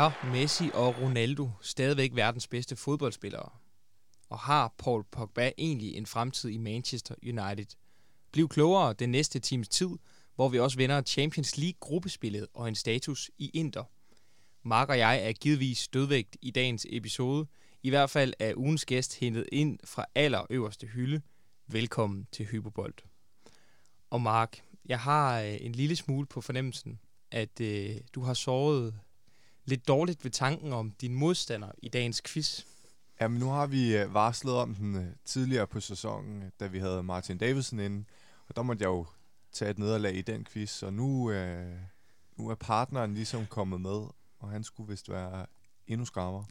Er Messi og Ronaldo stadigvæk verdens bedste fodboldspillere? Og har Paul Pogba egentlig en fremtid i Manchester United? Bliv klogere den næste times tid, hvor vi også vender Champions League-gruppespillet og en status i Inter. Mark og jeg er givetvis dødvægt i dagens episode. I hvert fald er ugens gæst hentet ind fra allerøverste hylde. Velkommen til Hyperbold. Og Mark, jeg har øh, en lille smule på fornemmelsen, at øh, du har såret lidt dårligt ved tanken om din modstander i dagens quiz. Jamen, nu har vi øh, varslet om den øh, tidligere på sæsonen, da vi havde Martin Davidsen inde. Og der måtte jeg jo tage et nederlag i den quiz, og nu, øh, nu er partneren ligesom kommet med, og han skulle vist være endnu skarpere.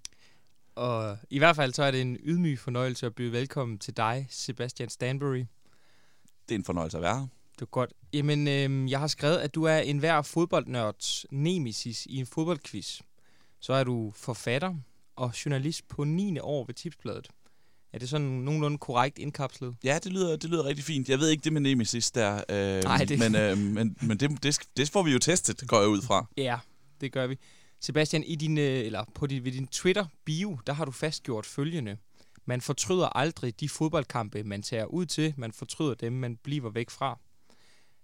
Og i hvert fald så er det en ydmyg fornøjelse at byde velkommen til dig, Sebastian Stanbury. Det er en fornøjelse at være her. Det er godt. Jamen, øh, jeg har skrevet, at du er en hver fodboldnørds nemesis i en fodboldquiz. Så er du forfatter og journalist på 9. år ved Tipsbladet. Er det sådan nogenlunde korrekt indkapslet? Ja, det lyder, det lyder rigtig fint. Jeg ved ikke det med Nemesis der, øh, Nej, det- men, øh, men, men det, det, det får vi jo testet, går jeg ud fra. Ja, det gør vi. Sebastian, i din, øh, eller på din, ved din Twitter-bio, der har du fastgjort følgende. Man fortryder aldrig de fodboldkampe, man tager ud til. Man fortryder dem, man bliver væk fra.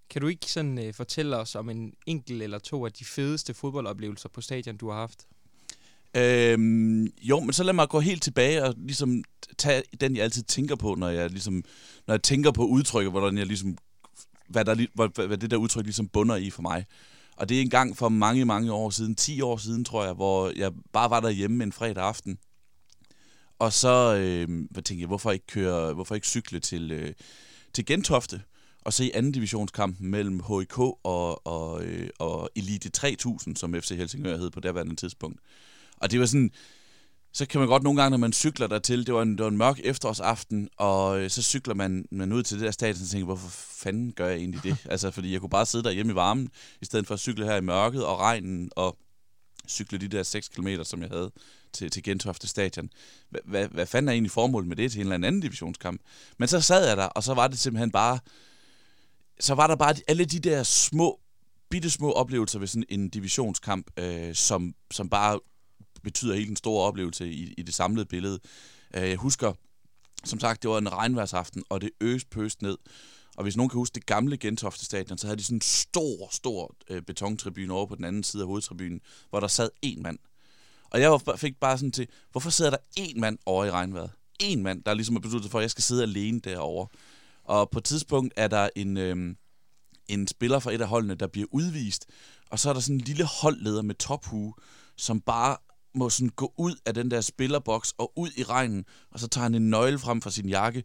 Kan du ikke sådan øh, fortælle os om en enkelt eller to af de fedeste fodboldoplevelser på stadion, du har haft? Øhm, jo, men så lad mig gå helt tilbage og ligesom tage den, jeg altid tænker på, når jeg, ligesom, når jeg tænker på udtrykket, hvordan jeg ligesom, hvad, der, hvad, hvad det der udtryk ligesom bunder i for mig. Og det er en gang for mange, mange år siden, 10 år siden, tror jeg, hvor jeg bare var derhjemme en fredag aften. Og så øh, hvad tænkte jeg, hvorfor ikke køre, hvorfor ikke cykle til, øh, til Gentofte og se anden divisionskampen mellem HIK og, og, øh, og Elite 3000, som FC Helsingør hed på daværende tidspunkt. Og det var sådan, så kan man godt nogle gange, når man cykler dertil, det var en, det var en mørk efterårsaften, og øh, så cykler man, man ud til det der stadion, og tænker, hvorfor fanden gør jeg egentlig det? altså, fordi jeg kunne bare sidde derhjemme i varmen, i stedet for at cykle her i mørket og regnen, og cykle de der 6 km, som jeg havde til, til Gentofte Stadion. Hvad, hvad, fanden er egentlig formålet med det til en eller anden divisionskamp? Men så sad jeg der, og så var det simpelthen bare, så var der bare alle de der små, bitte små oplevelser ved sådan en divisionskamp, øh, som, som bare betyder helt en stor oplevelse i, i det samlede billede. Øh, jeg husker, som sagt, det var en regnværsaften, og det øs pøst ned. Og hvis nogen kan huske det gamle Gentofte Stadion, så havde de sådan en stor, stor øh, betontribune over på den anden side af hovedtribunen, hvor der sad én mand. Og jeg var, fik bare sådan til, hvorfor sidder der én mand over i regnvejret? En mand, der ligesom er besluttet for, at jeg skal sidde alene derovre. Og på et tidspunkt er der en, øh, en spiller fra et af holdene, der bliver udvist, og så er der sådan en lille holdleder med tophue, som bare må sådan gå ud af den der spillerboks og ud i regnen, og så tager han en nøgle frem fra sin jakke,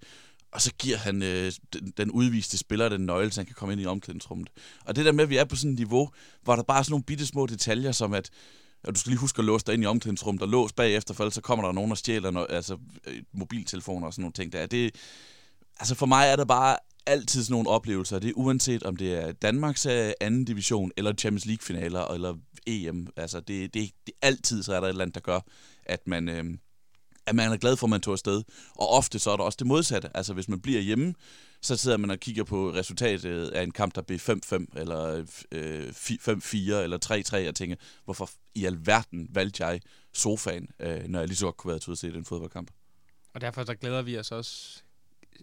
og så giver han øh, den, den udviste spiller den nøgle, så han kan komme ind i omklædningsrummet. Og det der med, at vi er på sådan et niveau, hvor der bare er sådan nogle bitte små detaljer, som at og du skal lige huske at låse dig ind i omklædningsrummet og lås bagefter, for ellers så kommer der nogen og stjæler no- altså, øh, mobiltelefoner og sådan nogle ting der. Det, altså for mig er der bare altid sådan nogle oplevelser. Det er uanset om det er Danmarks øh, anden division, eller Champions League finaler, eller EM. Altså det, det, det altid så er der et eller andet, der gør, at man, øh, at man er glad for, at man tog afsted. Og ofte så er der også det modsatte. Altså hvis man bliver hjemme, så sidder man og kigger på resultatet af en kamp, der bliver 5-5, eller øh, 5-4, eller 3-3, og tænker, hvorfor i alverden valgte jeg sofaen, øh, når jeg lige så godt kunne være til at se den fodboldkamp. Og derfor der glæder vi os også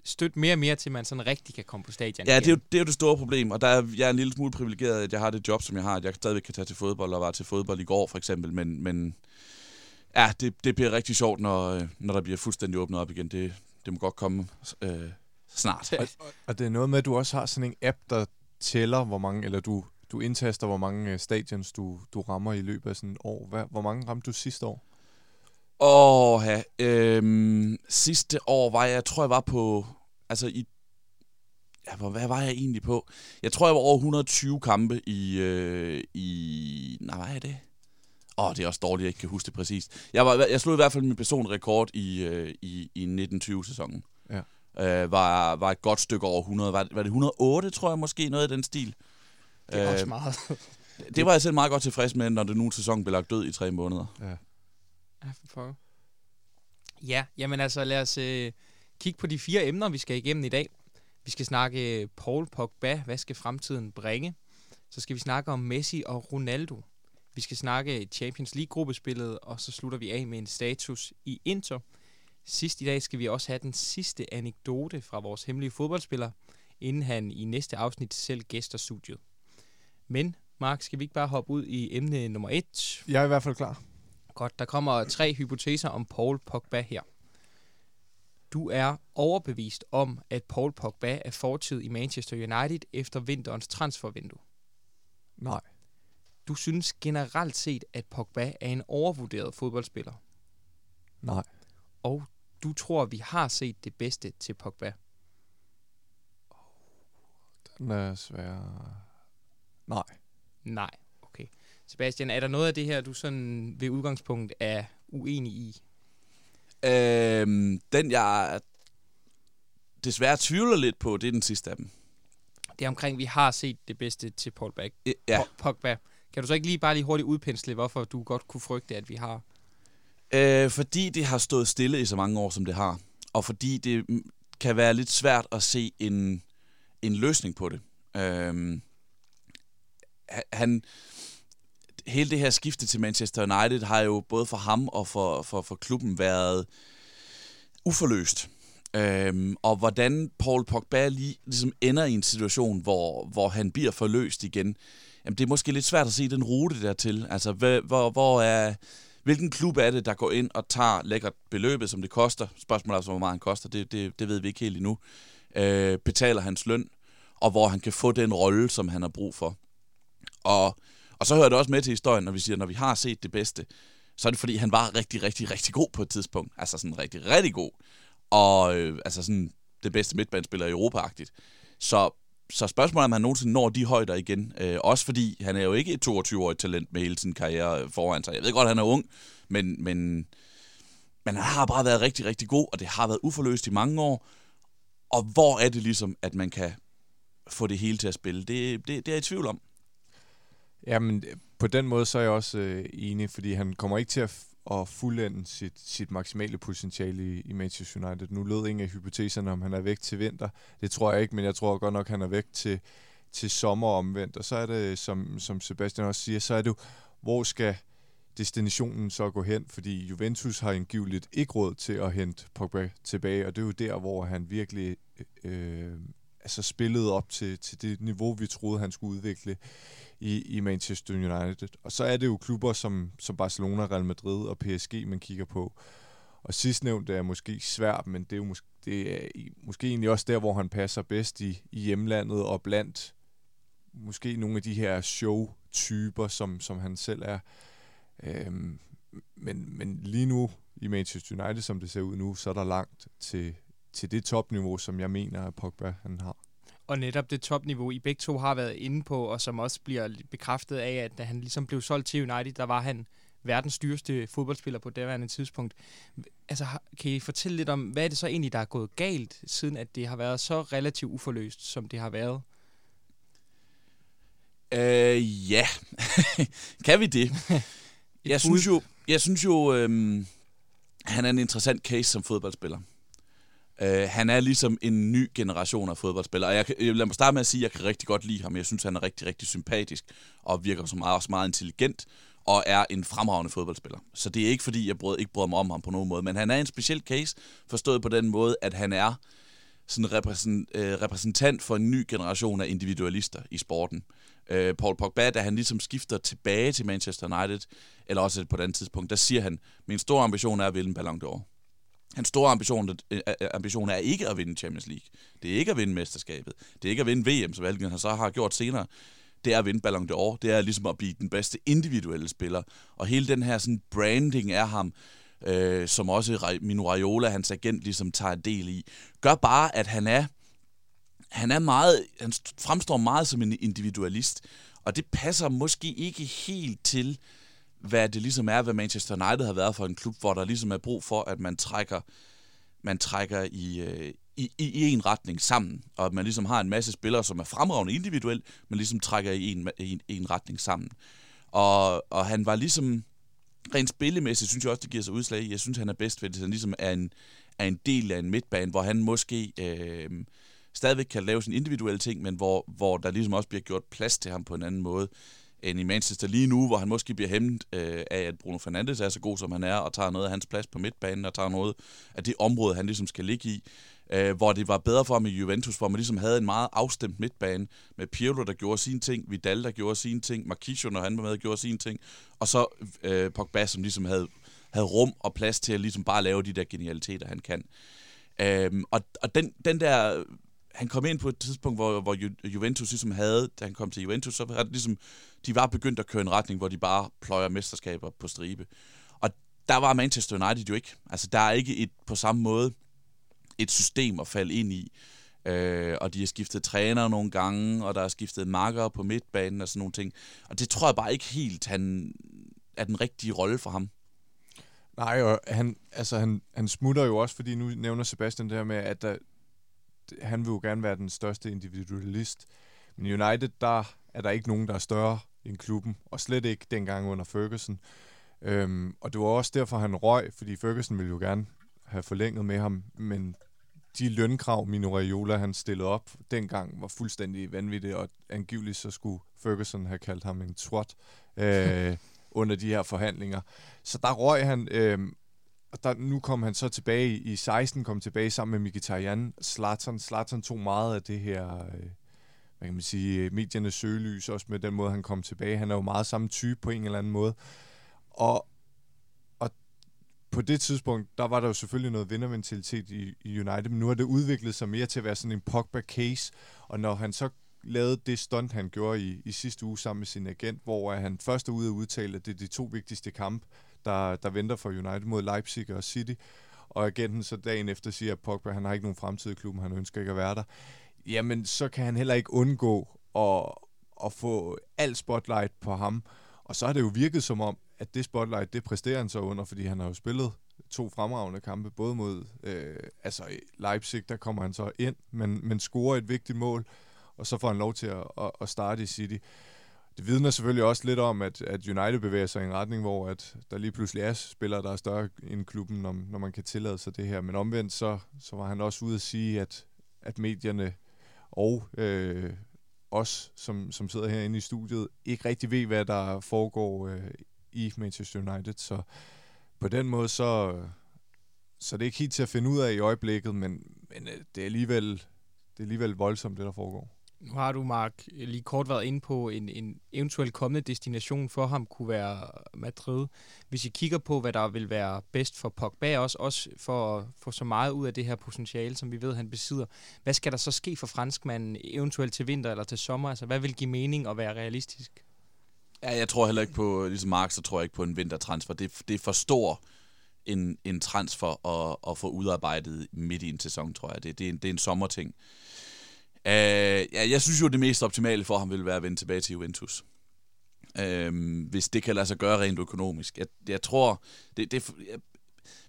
støt mere og mere til, at man sådan rigtig kan komme på stadion Ja, det er, jo, igen. det er jo det store problem, og der er, jeg er en lille smule privilegeret, at jeg har det job, som jeg har, at jeg stadigvæk kan tage til fodbold, og var til fodbold i går for eksempel, men, men ja, det, det bliver rigtig sjovt, når, øh, når der bliver fuldstændig åbnet op igen. Det, det må godt komme øh, snart. Og, og det er noget med, at du også har sådan en app, der tæller, hvor mange, eller du, du indtaster, hvor mange øh, stadions du, du rammer i løbet af sådan et år. Hvad, hvor mange ramte du sidste år? Åh, ja. Øhm, sidste år var jeg, jeg tror jeg var på, altså i, ja, hvor- hvad var jeg egentlig på? Jeg tror jeg var over 120 kampe i, øh, i, nej, hvad er det? Åh, det er også dårligt, jeg ikke kan huske det præcist. Jeg, var, jeg slog i hvert fald min personrekord i, øh, i, i 1920-sæsonen. Ja. Øh, var, var et godt stykke over 100. Var, var det 108, tror jeg måske, noget i den stil? Det er også Øh, meget. det var jeg selv meget godt tilfreds med, når det nu sæson blev lagt død i tre måneder. Ja. Ja, for pokker. Ja, jamen altså lad os øh, kigge på de fire emner, vi skal igennem i dag. Vi skal snakke øh, Paul Pogba, hvad skal fremtiden bringe? Så skal vi snakke om Messi og Ronaldo. Vi skal snakke Champions League-gruppespillet, og så slutter vi af med en status i Inter. Sidst i dag skal vi også have den sidste anekdote fra vores hemmelige fodboldspiller, inden han i næste afsnit selv gæster studiet. Men, Mark, skal vi ikke bare hoppe ud i emne nummer et? Jeg er i hvert fald klar. Godt, der kommer tre hypoteser om Paul Pogba her. Du er overbevist om, at Paul Pogba er fortid i Manchester United efter vinterens transfervindue. Nej. Du synes generelt set, at Pogba er en overvurderet fodboldspiller. Nej. Og du tror, vi har set det bedste til Pogba. Den er svær. Nej. Nej. Sebastian, er der noget af det her, du sådan ved udgangspunkt er uenig i? Øhm, den, jeg desværre tvivler lidt på, det er den sidste af dem. Det er omkring, vi har set det bedste til Paul Bag. Ja. Pogba. Kan du så ikke lige bare lige hurtigt udpensle, hvorfor du godt kunne frygte, at vi har? Øh, fordi det har stået stille i så mange år, som det har. Og fordi det mm, kan være lidt svært at se en, en løsning på det. Øh, han, hele det her skifte til Manchester United har jo både for ham og for, for, for klubben været uforløst. Øhm, og hvordan Paul Pogba lige, ligesom ender i en situation, hvor, hvor han bliver forløst igen, jamen det er måske lidt svært at se den rute dertil. Altså, hvor, hvor er, hvilken klub er det, der går ind og tager lækkert beløbet, som det koster? Spørgsmålet er så, hvor meget han koster, det, det, det ved vi ikke helt endnu. Øh, betaler hans løn, og hvor han kan få den rolle, som han har brug for. Og og så hører det også med til historien, når vi siger, når vi har set det bedste, så er det fordi, han var rigtig, rigtig, rigtig god på et tidspunkt. Altså sådan rigtig, rigtig god. Og øh, altså sådan det bedste midtbanespiller i Europa-agtigt. Så, så spørgsmålet er, om han nogensinde når de højder igen. Øh, også fordi han er jo ikke et 22-årigt talent med hele sin karriere øh, foran sig. Jeg ved godt, at han er ung, men, men, men han har bare været rigtig, rigtig god, og det har været uforløst i mange år. Og hvor er det ligesom, at man kan få det hele til at spille? Det, det, det er jeg i tvivl om. Jamen, øh, på den måde så er jeg også øh, enig, fordi han kommer ikke til at, at fuldende sit, sit maksimale potentiale i, i Manchester United. Nu lød ingen af hypoteserne, om han er væk til vinter. Det tror jeg ikke, men jeg tror godt nok, han er væk til, til sommer omvendt. Og så er det, som, som Sebastian også siger, så er det jo, hvor skal destinationen så gå hen? Fordi Juventus har angiveligt ikke råd til at hente Pogba tilbage, og det er jo der, hvor han virkelig øh, altså spillede op til, til det niveau, vi troede, han skulle udvikle i, i Manchester United. Og så er det jo klubber som, som Barcelona, Real Madrid og PSG, man kigger på. Og sidstnævnt er måske svært, men det er jo måske, det er måske egentlig også der, hvor han passer bedst i, i hjemlandet og blandt måske nogle af de her show-typer, som, som han selv er. Øhm, men, men lige nu i Manchester United, som det ser ud nu, så er der langt til, til det topniveau, som jeg mener, at Pogba han har. Og netop det topniveau, I begge to har været inde på, og som også bliver bekræftet af, at da han ligesom blev solgt til United, der var han verdens dyreste fodboldspiller på det tidspunkt. Altså, kan I fortælle lidt om, hvad er det så egentlig, der er gået galt, siden at det har været så relativt uforløst, som det har været? Øh, ja. kan vi det? jeg synes jo, jeg synes jo øhm, han er en interessant case som fodboldspiller. Øh, han er ligesom en ny generation af fodboldspillere. Og jeg, jeg, lad mig starte med at sige, at jeg kan rigtig godt lide ham. Jeg synes, han er rigtig, rigtig sympatisk og virker som meget, også meget intelligent og er en fremragende fodboldspiller. Så det er ikke, fordi jeg brød, ikke bryder mig om ham på nogen måde. Men han er en speciel case, forstået på den måde, at han er sådan repræsent, øh, repræsentant for en ny generation af individualister i sporten. Uh, Paul Pogba, da han ligesom skifter tilbage til Manchester United, eller også på et andet tidspunkt, der siger han, min store ambition er at vinde en Ballon d'Or. Hans store ambition, øh, øh, øh, ambition er ikke at vinde Champions League. Det er ikke at vinde mesterskabet. Det er ikke at vinde VM, som han så har gjort senere. Det er at vinde Ballon d'Or. Det er ligesom at blive den bedste individuelle spiller. Og hele den her sådan branding af ham, øh, som også Mino Raiola, hans agent, ligesom tager del i, gør bare, at han er, han er meget, han fremstår meget som en individualist. Og det passer måske ikke helt til, hvad det ligesom er, hvad Manchester United har været for en klub, hvor der ligesom er brug for, at man trækker, man trækker i, øh, i, i, en retning sammen, og at man ligesom har en masse spillere, som er fremragende individuelt, men ligesom trækker i en, en, en retning sammen. Og, og han var ligesom, rent spillemæssigt, synes jeg også, det giver sig udslag i. Jeg synes, han er bedst ved det, han ligesom er en, er en del af en midtbane, hvor han måske øh, stadigvæk kan lave sin individuelle ting, men hvor, hvor der ligesom også bliver gjort plads til ham på en anden måde end i Manchester lige nu, hvor han måske bliver hæmmet øh, af, at Bruno Fernandes er så god, som han er, og tager noget af hans plads på midtbanen, og tager noget af det område, han ligesom skal ligge i. Øh, hvor det var bedre for ham i Juventus, hvor man ligesom havde en meget afstemt midtbane, med Pirlo, der gjorde sine ting, Vidal, der gjorde sine ting, Marquisio, når han var med, gjorde sine ting, og så øh, Pogba, som ligesom havde, havde rum og plads til at ligesom bare lave de der genialiteter, han kan. Øh, og og den, den der han kom ind på et tidspunkt, hvor, hvor Ju- Juventus ligesom havde, da han kom til Juventus, så var det ligesom, de var begyndt at køre en retning, hvor de bare pløjer mesterskaber på stribe. Og der var Manchester United jo ikke. Altså, der er ikke et, på samme måde et system at falde ind i. Øh, og de har skiftet træner nogle gange, og der er skiftet markere på midtbanen og sådan nogle ting. Og det tror jeg bare ikke helt, han er den rigtige rolle for ham. Nej, og han, altså han, han smutter jo også, fordi nu nævner Sebastian det her med, at der, han vil jo gerne være den største individualist. Men United, der er der ikke nogen, der er større end klubben, og slet ikke dengang under Ferguson. Øhm, og det var også derfor, han røg, fordi Ferguson ville jo gerne have forlænget med ham, men de lønkrav, Mino Raiola han stillede op dengang, var fuldstændig vanvittige, og angiveligt så skulle Ferguson have kaldt ham en twat øh, under de her forhandlinger. Så der røg han, øh, og der, nu kom han så tilbage i 16, kom tilbage sammen med Mkhitaryan. Zlatan, Zlatan tog meget af det her, øh, hvad kan man sige, mediernes søgelys, også med den måde, han kom tilbage. Han er jo meget samme type på en eller anden måde. Og, og på det tidspunkt, der var der jo selvfølgelig noget vindermentalitet i, i United, men nu har det udviklet sig mere til at være sådan en Pogba-case, og når han så lavede det stunt, han gjorde i, i sidste uge sammen med sin agent, hvor han først er ude og udtale, at det er de to vigtigste kampe, der, der venter for United mod Leipzig og City. Og agenten så dagen efter siger, at Pogba han har ikke nogen fremtid i klubben, han ønsker ikke at være der. Jamen, så kan han heller ikke undgå at, at få alt spotlight på ham. Og så har det jo virket som om, at det spotlight, det præsterer han så under, fordi han har jo spillet to fremragende kampe, både mod øh, altså Leipzig, der kommer han så ind, men, men scorer et vigtigt mål, og så får han lov til at, at, at starte i City det vidner selvfølgelig også lidt om, at, at United bevæger sig i en retning, hvor at der lige pludselig er spillere, der er større end klubben, når, når man kan tillade sig det her. Men omvendt, så, så var han også ude at sige, at, at medierne og øh, os, som, som sidder herinde i studiet, ikke rigtig ved, hvad der foregår øh, i Manchester United. Så på den måde, så, så det er ikke helt til at finde ud af i øjeblikket, men, men øh, det, er alligevel, det er alligevel voldsomt, det der foregår. Nu har du, Mark, lige kort været inde på, en, en eventuel kommende destination for ham kunne være Madrid. Hvis I kigger på, hvad der vil være bedst for Pogba, også, også for at få så meget ud af det her potentiale, som vi ved, han besidder. Hvad skal der så ske for franskmanden, eventuelt til vinter eller til sommer? Altså, hvad vil give mening at være realistisk? Ja, jeg tror heller ikke på, ligesom Mark, så tror jeg ikke på en vintertransfer. Det, det er for stor en, en transfer at, at få udarbejdet midt i en sæson, tror jeg. Det, det, er, en, det er en sommerting. Uh, ja, jeg synes jo, det mest optimale for ham vil være at vende tilbage til Juventus. Uh, hvis det kan lade sig gøre rent økonomisk. Jeg, jeg tror, det, det, jeg,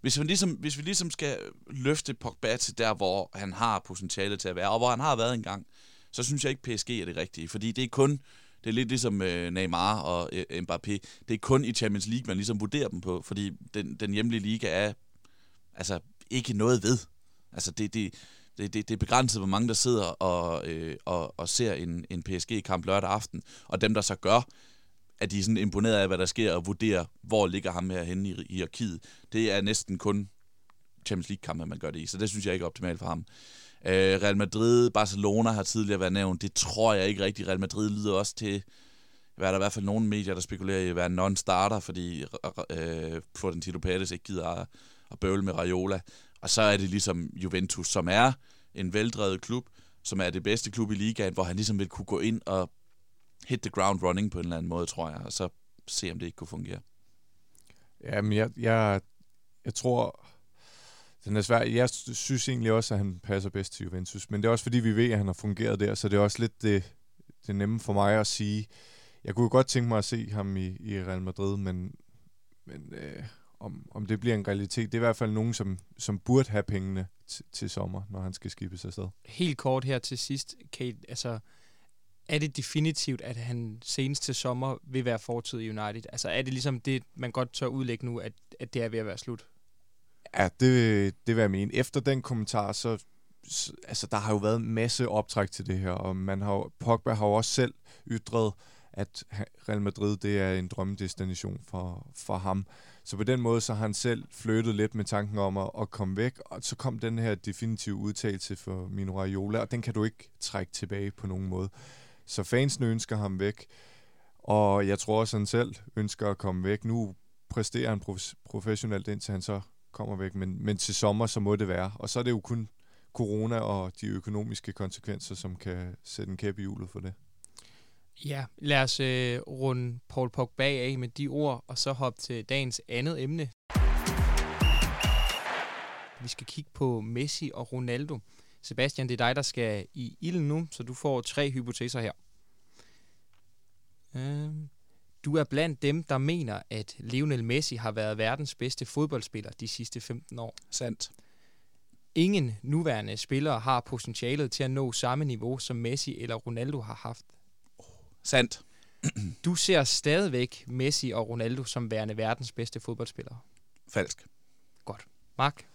hvis, vi ligesom, hvis vi ligesom skal løfte Pogba til der, hvor han har potentiale til at være, og hvor han har været engang, så synes jeg ikke, PSG er det rigtige. Fordi det er kun, det er lidt ligesom øh, Neymar og øh, Mbappé, det er kun i Champions League, man ligesom vurderer dem på, fordi den, den hjemlige liga er altså ikke noget ved. Altså det, det, det, det, det er begrænset, hvor mange der sidder og, øh, og, og ser en, en PSG-kamp lørdag aften. Og dem, der så gør, at de er sådan imponeret af, hvad der sker, og vurderer, hvor ligger ham her henne i hierarkiet. Det er næsten kun Champions League-kampe, man gør det i. Så det synes jeg ikke er optimalt for ham. Øh, Real Madrid, Barcelona har tidligere været nævnt. Det tror jeg ikke rigtigt. Real Madrid lyder også til, hvad er der i hvert fald nogle medier, der spekulerer i at være non-starter, fordi øh, Florentino Pérez ikke gider at, at bøvle med Raiola. Og så er det ligesom Juventus, som er en veldrevet klub, som er det bedste klub i ligaen, hvor han ligesom vil kunne gå ind og hit the ground running på en eller anden måde, tror jeg, og så se, om det ikke kunne fungere. Jamen, jeg, jeg, jeg tror, den er svær. Jeg synes egentlig også, at han passer bedst til Juventus, men det er også fordi, vi ved, at han har fungeret der, så det er også lidt det, det nemme for mig at sige. Jeg kunne godt tænke mig at se ham i, i Real Madrid, men, men øh, om, om det bliver en realitet. Det er i hvert fald nogen, som, som burde have pengene til sommer, når han skal skibes afsted. Helt kort her til sidst, Kate. Altså, er det definitivt, at han senest til sommer vil være fortid i United? Altså, er det ligesom det, man godt tør udlægge nu, at, at det er ved at være slut? Ja, det, det vil jeg mene. Efter den kommentar, så altså, der har jo været en masse optræk til det her, og man har, Pogba har jo også selv ytret, at Real Madrid det er en drømmedestination for, for ham. Så på den måde så har han selv flyttet lidt med tanken om at, at komme væk, og så kom den her definitive udtalelse for Mino Raiola, og den kan du ikke trække tilbage på nogen måde. Så fansene ønsker ham væk, og jeg tror også, han selv ønsker at komme væk. Nu præsterer han prof- professionelt, indtil han så kommer væk, men, men til sommer, så må det være. Og så er det jo kun corona og de økonomiske konsekvenser, som kan sætte en kæp i hjulet for det. Ja, lad os øh, runde Paul Pogba af med de ord, og så hoppe til dagens andet emne. Vi skal kigge på Messi og Ronaldo. Sebastian, det er dig, der skal i ilden nu, så du får tre hypoteser her. Øh, du er blandt dem, der mener, at Lionel Messi har været verdens bedste fodboldspiller de sidste 15 år. Sandt. Ingen nuværende spillere har potentialet til at nå samme niveau, som Messi eller Ronaldo har haft. Sandt. Du ser stadigvæk Messi og Ronaldo som værende verdens bedste fodboldspillere. Falsk. Mark?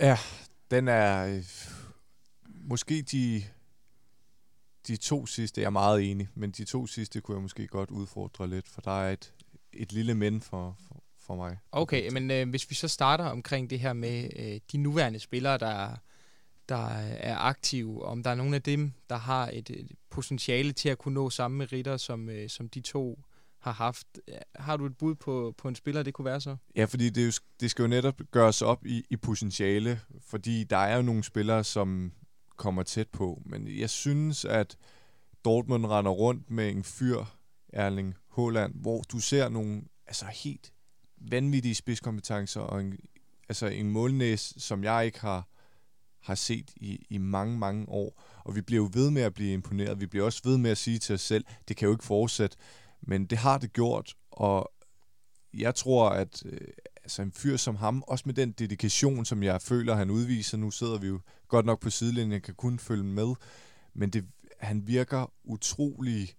Ja, den er øh, måske de, de to sidste, jeg er meget enig, men de to sidste kunne jeg måske godt udfordre lidt, for der er et, et lille men for, for, for mig. Okay, men øh, hvis vi så starter omkring det her med øh, de nuværende spillere, der, der øh, er aktive, om der er nogle af dem, der har et, et potentiale til at kunne nå samme meritter, som, øh, som de to har haft. Har du et bud på, på en spiller, det kunne være så? Ja, fordi det, er jo, det skal jo netop gøres op i, i potentiale, fordi der er jo nogle spillere, som kommer tæt på, men jeg synes, at Dortmund render rundt med en fyr, Erling Haaland, hvor du ser nogle altså helt vanvittige spidskompetencer og en, altså en målnæs, som jeg ikke har, har set i, i mange, mange år. Og vi bliver jo ved med at blive imponeret. Vi bliver også ved med at sige til os selv, det kan jo ikke fortsætte. Men det har det gjort, og jeg tror, at øh, altså en fyr som ham, også med den dedikation, som jeg føler, han udviser, nu sidder vi jo godt nok på sidelinjen, kan kun følge med, men det, han virker utrolig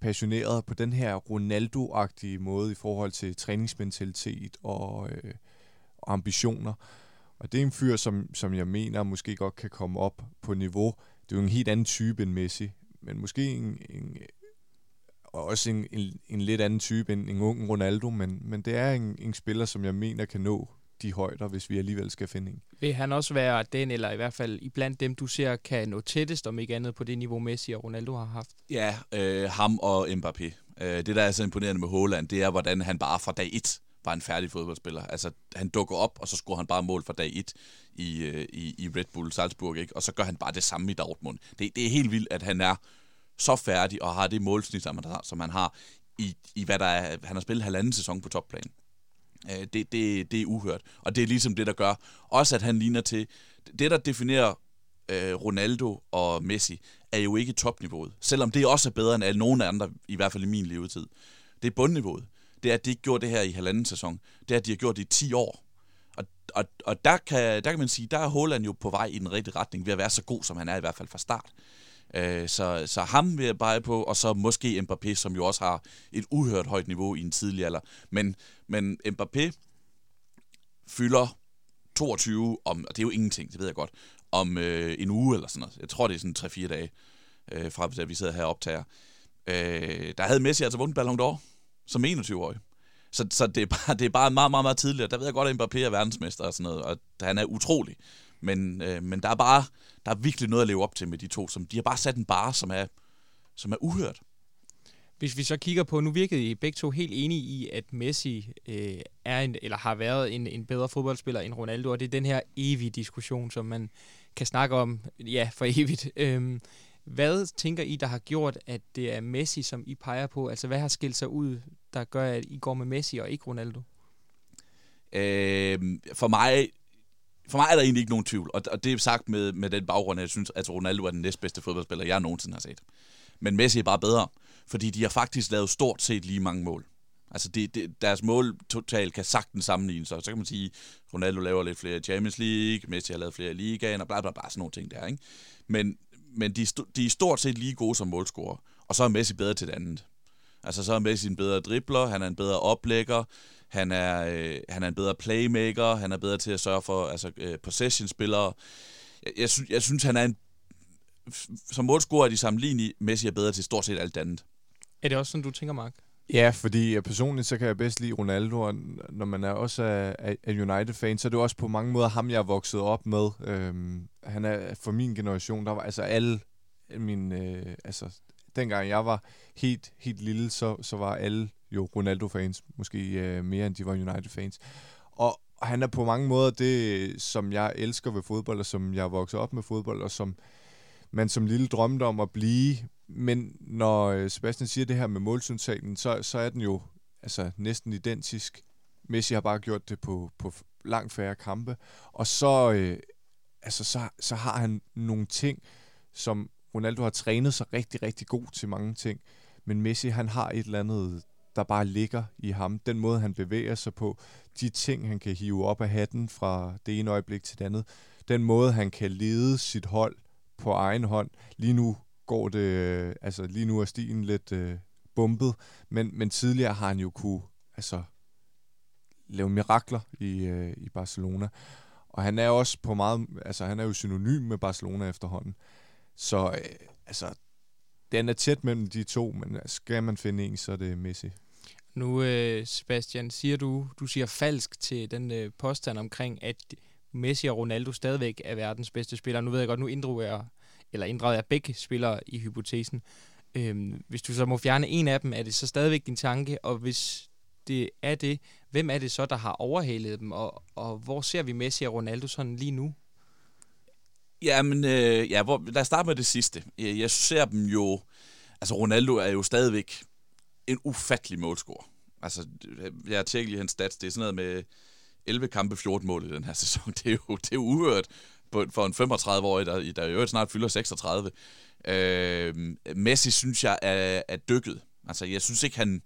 passioneret på den her Ronaldo-agtige måde i forhold til træningsmentalitet og, øh, og ambitioner. Og det er en fyr, som, som jeg mener måske godt kan komme op på niveau. Det er jo en helt anden type end Messi, men måske en, en og også en, en, en lidt anden type end en ung Ronaldo, men, men det er en, en spiller, som jeg mener kan nå de højder, hvis vi alligevel skal finde en. Vil han også være den, eller i hvert fald iblandt dem, du ser, kan nå tættest, om ikke andet på det niveau, Messi og Ronaldo har haft? Ja, øh, ham og Mbappé. Øh, det, der er så imponerende med Haaland, det er, hvordan han bare fra dag 1 var en færdig fodboldspiller. Altså, han dukker op, og så scorer han bare mål fra dag 1 i, øh, i, i Red Bull Salzburg, ikke? og så gør han bare det samme i Dortmund. Det, det er helt vildt, at han er så færdig og har det målsnit, som han har, som han har i, i hvad der er, han har spillet halvanden sæson på topplan. Øh, det, det, det er uhørt. Og det er ligesom det, der gør også, at han ligner til... Det, der definerer øh, Ronaldo og Messi, er jo ikke topniveauet. Selvom det også er bedre end alle nogen andre, i hvert fald i min levetid. Det er bundniveauet. Det er, at de ikke gjorde det her i halvanden sæson. Det er, at de har gjort det i 10 år. Og, og, og der, kan, der kan man sige, der er Haaland jo på vej i den rigtige retning, ved at være så god, som han er i hvert fald fra start. Øh, så, så ham vil jeg bare på, og så måske Mbappé, som jo også har et uhørt højt niveau i en tidlig alder. Men, men Mbappé fylder 22 om, og det er jo ingenting, det ved jeg godt, om øh, en uge eller sådan noget. Jeg tror, det er sådan 3-4 dage, øh, fra da vi sidder her og optager. Øh, der havde Messi altså vundet Ballon d'Or som 21-årig. Så, så det, er bare, det er bare meget, meget, meget tidligt. Der ved jeg godt, at Mbappé er verdensmester og sådan noget, og han er utrolig. Men, øh, men der er bare der er virkelig noget at leve op til med de to. Som, de har bare sat en bar, som er, som er uhørt. Hvis vi så kigger på, nu virkede I begge to helt enige i, at Messi øh, er en, eller har været en, en bedre fodboldspiller end Ronaldo, og det er den her evige diskussion, som man kan snakke om, ja, for evigt. Øhm, hvad tænker I, der har gjort, at det er Messi, som I peger på? Altså, hvad har skilt sig ud, der gør, at I går med Messi og ikke Ronaldo? Øh, for mig for mig er der egentlig ikke nogen tvivl, og, og det er sagt med, med den baggrund, at jeg synes, at Ronaldo er den næstbedste fodboldspiller, jeg nogensinde har set. Men Messi er bare bedre, fordi de har faktisk lavet stort set lige mange mål. Altså det, det, deres mål totalt kan sagtens sammenlignes, så, så kan man sige, Ronaldo laver lidt flere Champions League, Messi har lavet flere ligaer, og bla bla bla, sådan nogle ting der, ikke? Men, men de, de er stort set lige gode som målscorer, og så er Messi bedre til det andet. Altså så er Messi en bedre dribler, han er en bedre oplægger, han er, øh, han er en bedre playmaker, han er bedre til at sørge for altså, øh, possession-spillere. Jeg, jeg, synes, jeg synes, han er en... Som målscorer er de sammenlignelige. Messi er bedre til stort set alt andet. Er det også sådan, du tænker, Mark? Ja, fordi personligt så kan jeg bedst lide Ronaldo, og når man er også en United-fan, så er det også på mange måder ham, jeg er vokset op med. Øhm, han er for min generation, der var altså alle min, øh, altså dengang jeg var helt, helt lille, så, så var alle jo Ronaldo-fans, måske øh, mere end de var United-fans. Og han er på mange måder det, som jeg elsker ved fodbold, og som jeg er vokset op med fodbold, og som man som lille drømte om at blive. Men når øh, Sebastian siger det her med målsynsagen, så, så er den jo altså, næsten identisk. Messi har bare gjort det på, på langt færre kampe. Og så, øh, altså, så, så har han nogle ting, som Ronaldo har trænet sig rigtig, rigtig god til mange ting. Men Messi, han har et eller andet, der bare ligger i ham. Den måde, han bevæger sig på, de ting, han kan hive op af hatten fra det ene øjeblik til det andet, den måde, han kan lede sit hold på egen hånd. Lige nu går det, øh, altså lige nu er stien lidt øh, bumpet, men, men tidligere har han jo kunne altså, lave mirakler i, øh, i Barcelona. Og han er også på meget, altså han er jo synonym med Barcelona efterhånden. Så øh, altså, den er tæt mellem de to, men skal man finde en, så er det Messi. Nu, øh, Sebastian, siger du, du siger falsk til den øh, påstand omkring, at Messi og Ronaldo stadigvæk er verdens bedste spillere. Nu ved jeg godt, nu inddrog jeg, eller inddrager jeg begge spillere i hypotesen. Øhm, hvis du så må fjerne en af dem, er det så stadigvæk din tanke, og hvis det er det, hvem er det så, der har overhalet dem, og, og hvor ser vi Messi og Ronaldo sådan lige nu? Jamen, øh, ja, hvor, lad os starte med det sidste. Jeg ser dem jo... Altså, Ronaldo er jo stadigvæk en ufattelig målscorer. Altså, jeg har tjekket lige hans stats. Det er sådan noget med 11 kampe, 14 mål i den her sæson. Det er jo, det er jo uhørt for en 35-årig, der, der jo snart fylder 36. Øh, Messi synes jeg er, er dykket. Altså, jeg synes ikke, han...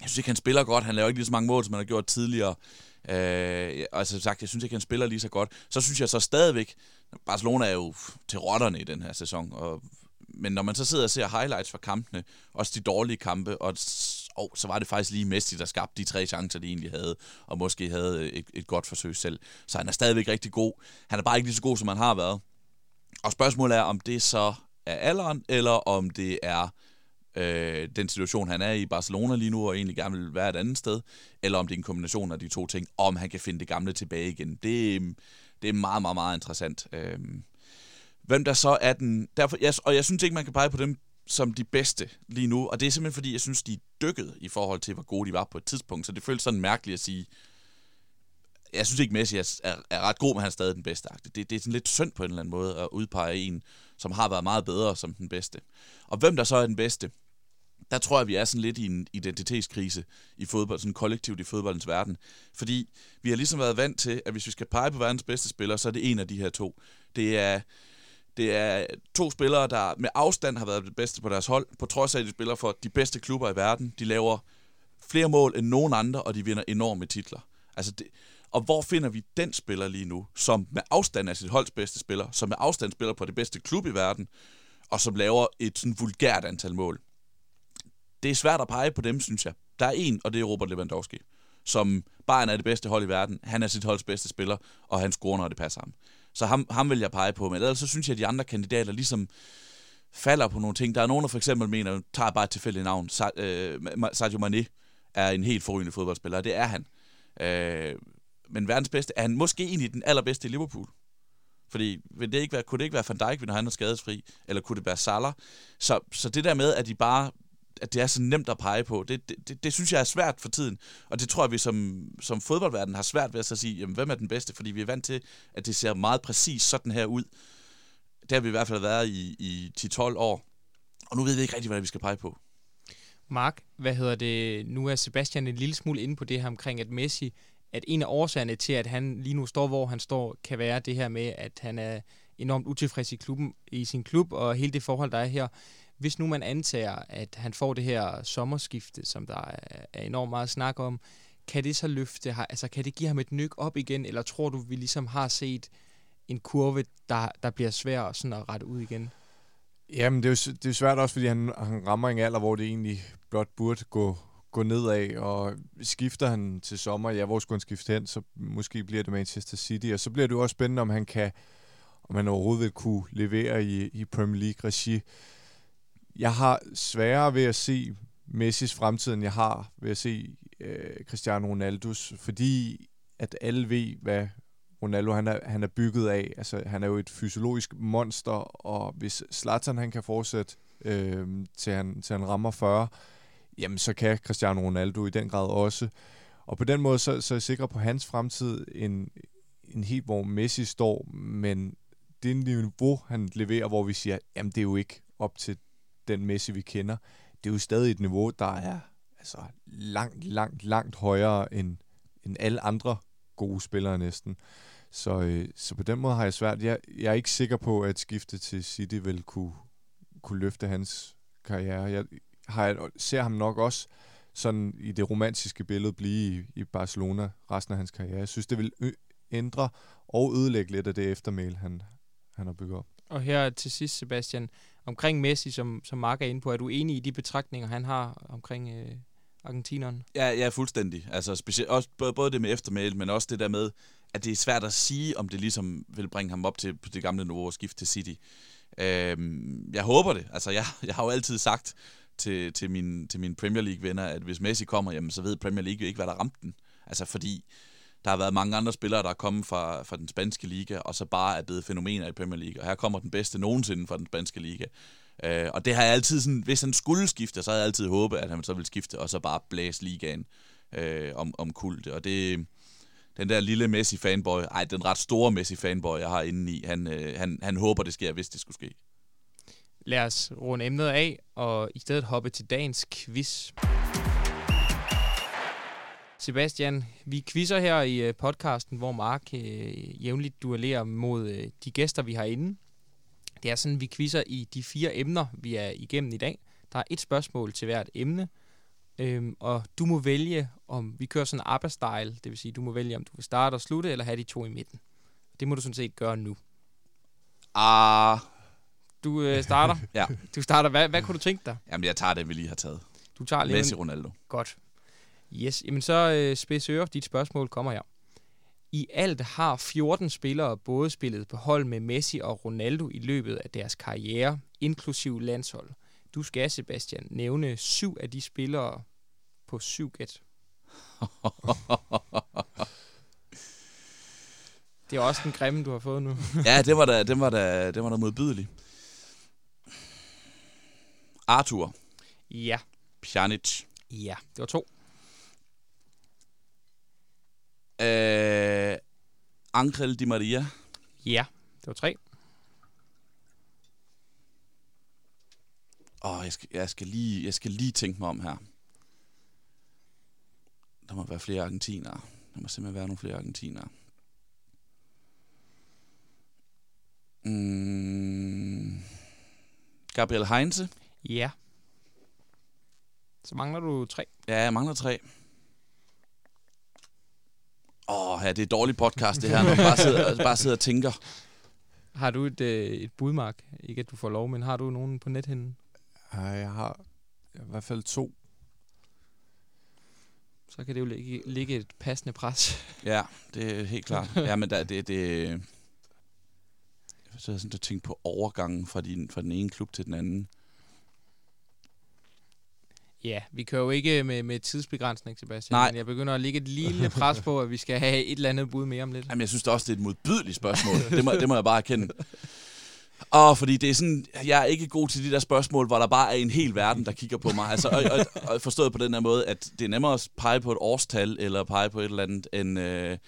Jeg synes ikke, han spiller godt. Han laver ikke lige så mange mål, som han har gjort tidligere. Øh, altså sagt, jeg synes ikke, han spiller lige så godt. Så synes jeg så stadigvæk, Barcelona er jo til rotterne i den her sæson, og men når man så sidder og ser highlights fra kampene, også de dårlige kampe, og og så var det faktisk lige Messi, der skabte de tre chancer, de egentlig havde, og måske havde øh, et, et godt forsøg selv. Så han er stadigvæk rigtig god. Han er bare ikke lige så god, som han har været. Og spørgsmålet er, om det så er alderen, eller om det er øh, den situation, han er i Barcelona lige nu, og egentlig gerne vil være et andet sted, eller om det er en kombination af de to ting, om han kan finde det gamle tilbage igen. Det, øhm, det er meget, meget, meget interessant. Øh, hvem der så er den... Derfor, jeg, og jeg synes ikke, man kan pege på dem som de bedste lige nu, og det er simpelthen fordi, jeg synes, de er dykket i forhold til, hvor gode de var på et tidspunkt, så det føles sådan mærkeligt at sige, jeg synes ikke, Messi er, er, er ret god, men han er stadig den bedste. Det, det er sådan lidt synd på en eller anden måde at udpege en, som har været meget bedre som den bedste. Og hvem der så er den bedste, der tror jeg, vi er sådan lidt i en identitetskrise i fodbold, sådan kollektivt i fodboldens verden. Fordi vi har ligesom været vant til, at hvis vi skal pege på verdens bedste spiller, så er det en af de her to. Det er det er to spillere, der med afstand har været det bedste på deres hold, på trods af, at de spiller for de bedste klubber i verden. De laver flere mål end nogen andre, og de vinder enorme titler. Altså det, og hvor finder vi den spiller lige nu, som med afstand er sit holds bedste spiller, som med afstand spiller på det bedste klub i verden, og som laver et sådan vulgært antal mål? Det er svært at pege på dem, synes jeg. Der er en, og det er Robert Lewandowski, som Bayern er det bedste hold i verden. Han er sit holds bedste spiller, og han scorer, når det passer ham. Så ham, ham vil jeg pege på. Men ellers så synes jeg, at de andre kandidater ligesom falder på nogle ting. Der er nogen, der for eksempel mener, tager bare et tilfældigt navn. Øh, Sadio Mane er en helt forrygende fodboldspiller, og det er han. Øh, men verdens bedste, er han måske egentlig den allerbedste i Liverpool? Fordi vil det ikke være, kunne det ikke være Van Dijk, når han er skadesfri? Eller kunne det være Salah? Så, så det der med, at de bare at det er så nemt at pege på, det, det, det, det synes jeg er svært for tiden. Og det tror jeg, vi som, som fodboldverden har svært ved at så sige, jamen, hvem er den bedste? Fordi vi er vant til, at det ser meget præcis sådan her ud. Det har vi i hvert fald været i, i 10-12 år. Og nu ved vi ikke rigtig, hvad vi skal pege på. Mark, hvad hedder det? Nu er Sebastian en lille smule inde på det her omkring, at Messi, at en af årsagerne til, at han lige nu står, hvor han står, kan være det her med, at han er enormt utilfreds i, klubben, i sin klub, og hele det forhold, der er her hvis nu man antager, at han får det her sommerskifte, som der er enormt meget snak om, kan det så løfte, altså kan det give ham et nyk op igen, eller tror du, vi ligesom har set en kurve, der, der bliver svær sådan at rette ud igen? Jamen, det er jo det er svært også, fordi han, han rammer en alder, hvor det egentlig blot burde gå, gå nedad, og skifter han til sommer, ja, hvor skulle han skifte hen, så måske bliver det Manchester City, og så bliver det jo også spændende, om han kan, om han overhovedet vil kunne levere i, i Premier League-regi jeg har sværere ved at se Messis fremtid, end jeg har ved at se øh, Cristiano Ronaldos, fordi at alle ved, hvad Ronaldo han er, han er bygget af. Altså, han er jo et fysiologisk monster, og hvis Zlatan han kan fortsætte øh, til, han, til han rammer 40, jamen så kan Cristiano Ronaldo i den grad også. Og på den måde, så, så er jeg sikker på hans fremtid en, en helt, hvor Messi står, men det niveau, han leverer, hvor vi siger, jamen det er jo ikke op til den Messi, vi kender. Det er jo stadig et niveau, der er altså langt, langt, langt højere end, end alle andre gode spillere næsten. Så, øh, så på den måde har jeg svært. Jeg, jeg er ikke sikker på, at skifte til City vil kunne, kunne løfte hans karriere. Jeg har, ser ham nok også sådan i det romantiske billede blive i, i Barcelona resten af hans karriere. Jeg synes, det vil ændre og ødelægge lidt af det eftermæl, han, han har bygget op. Og her til sidst, Sebastian, omkring Messi, som, som Mark er inde på, er du enig i de betragtninger, han har omkring øh, argentineren? Ja, ja, fuldstændig. Altså specielt, også, både det med eftermæl, men også det der med, at det er svært at sige, om det ligesom vil bringe ham op til på det gamle niveau og skifte til City. Øhm, jeg håber det. Altså, jeg, jeg har jo altid sagt til, til, min, til mine Premier League-venner, at hvis Messi kommer, jamen, så ved Premier League jo ikke, hvad der ramte den. Altså, fordi der har været mange andre spillere, der er kommet fra, fra den spanske liga, og så bare er blevet fænomener i Premier League. Og her kommer den bedste nogensinde fra den spanske liga. Øh, og det har jeg altid sådan, hvis han skulle skifte, så havde jeg altid håbet, at han så ville skifte, og så bare blæse ligaen øh, om, om kult. Og det, den der lille Messi-fanboy, ej, den ret store Messi-fanboy, jeg har inde i, han, øh, han, han håber, det sker, hvis det skulle ske. Lad os runde emnet af, og i stedet hoppe til dagens quiz. Sebastian, vi quizzer her i øh, podcasten, hvor Mark øh, jævnligt duellerer mod øh, de gæster, vi har inde. Det er sådan, vi quizzer i de fire emner, vi er igennem i dag. Der er et spørgsmål til hvert emne, øhm, og du må vælge, om vi kører sådan en style det vil sige, du må vælge, om du vil starte og slutte, eller have de to i midten. Det må du sådan set gøre nu. Ah. Du øh, starter? ja. Du starter. Hvad, hvad kunne du tænke dig? Jamen, jeg tager det, vi lige har taget. Du tager lige Messi Ronaldo. Godt. Yes, jamen så øh, spids øre, dit spørgsmål kommer her. I alt har 14 spillere både spillet på hold med Messi og Ronaldo i løbet af deres karriere, inklusiv landshold. Du skal, Sebastian, nævne syv af de spillere på syv gæt. det er også den grimme, du har fået nu. ja, det var da, det var da, det var da modbydeligt. Arthur. Ja. Pjanic. Ja, det var to. Øh, Angel Di Maria. Ja, det var tre. Åh, jeg skal, jeg, skal lige, jeg skal lige tænke mig om her. Der må være flere argentinere. Der må simpelthen være nogle flere argentinere. Mm. Gabriel Heinze. Ja. Så mangler du tre. Ja, jeg mangler tre. Åh, ja, det er et dårligt podcast, det her, når man bare sidder, bare sidder og tænker. Har du et, øh, et budmark? Ikke at du får lov, men har du nogen på nethinden? Ja, jeg har i hvert fald to. Så kan det jo ligge, ligge et passende pres. Ja, det er helt klart. Ja, men der, det, det, jeg sidder sådan og tænker på overgangen fra, din, fra den ene klub til den anden. Ja, vi kører jo ikke med, med tidsbegrænsning, Sebastian. Nej. Men jeg begynder at ligge et lille pres på, at vi skal have et eller andet bud mere om lidt. Jamen, jeg synes også, det er et modbydeligt spørgsmål. det, må, det må jeg bare erkende. Og fordi det er sådan, jeg er ikke god til de der spørgsmål, hvor der bare er en hel verden, der kigger på mig. Altså, og, og, og forstået på den her måde, at det er nemmere at pege på et årstal, eller pege på et eller andet, end, øh,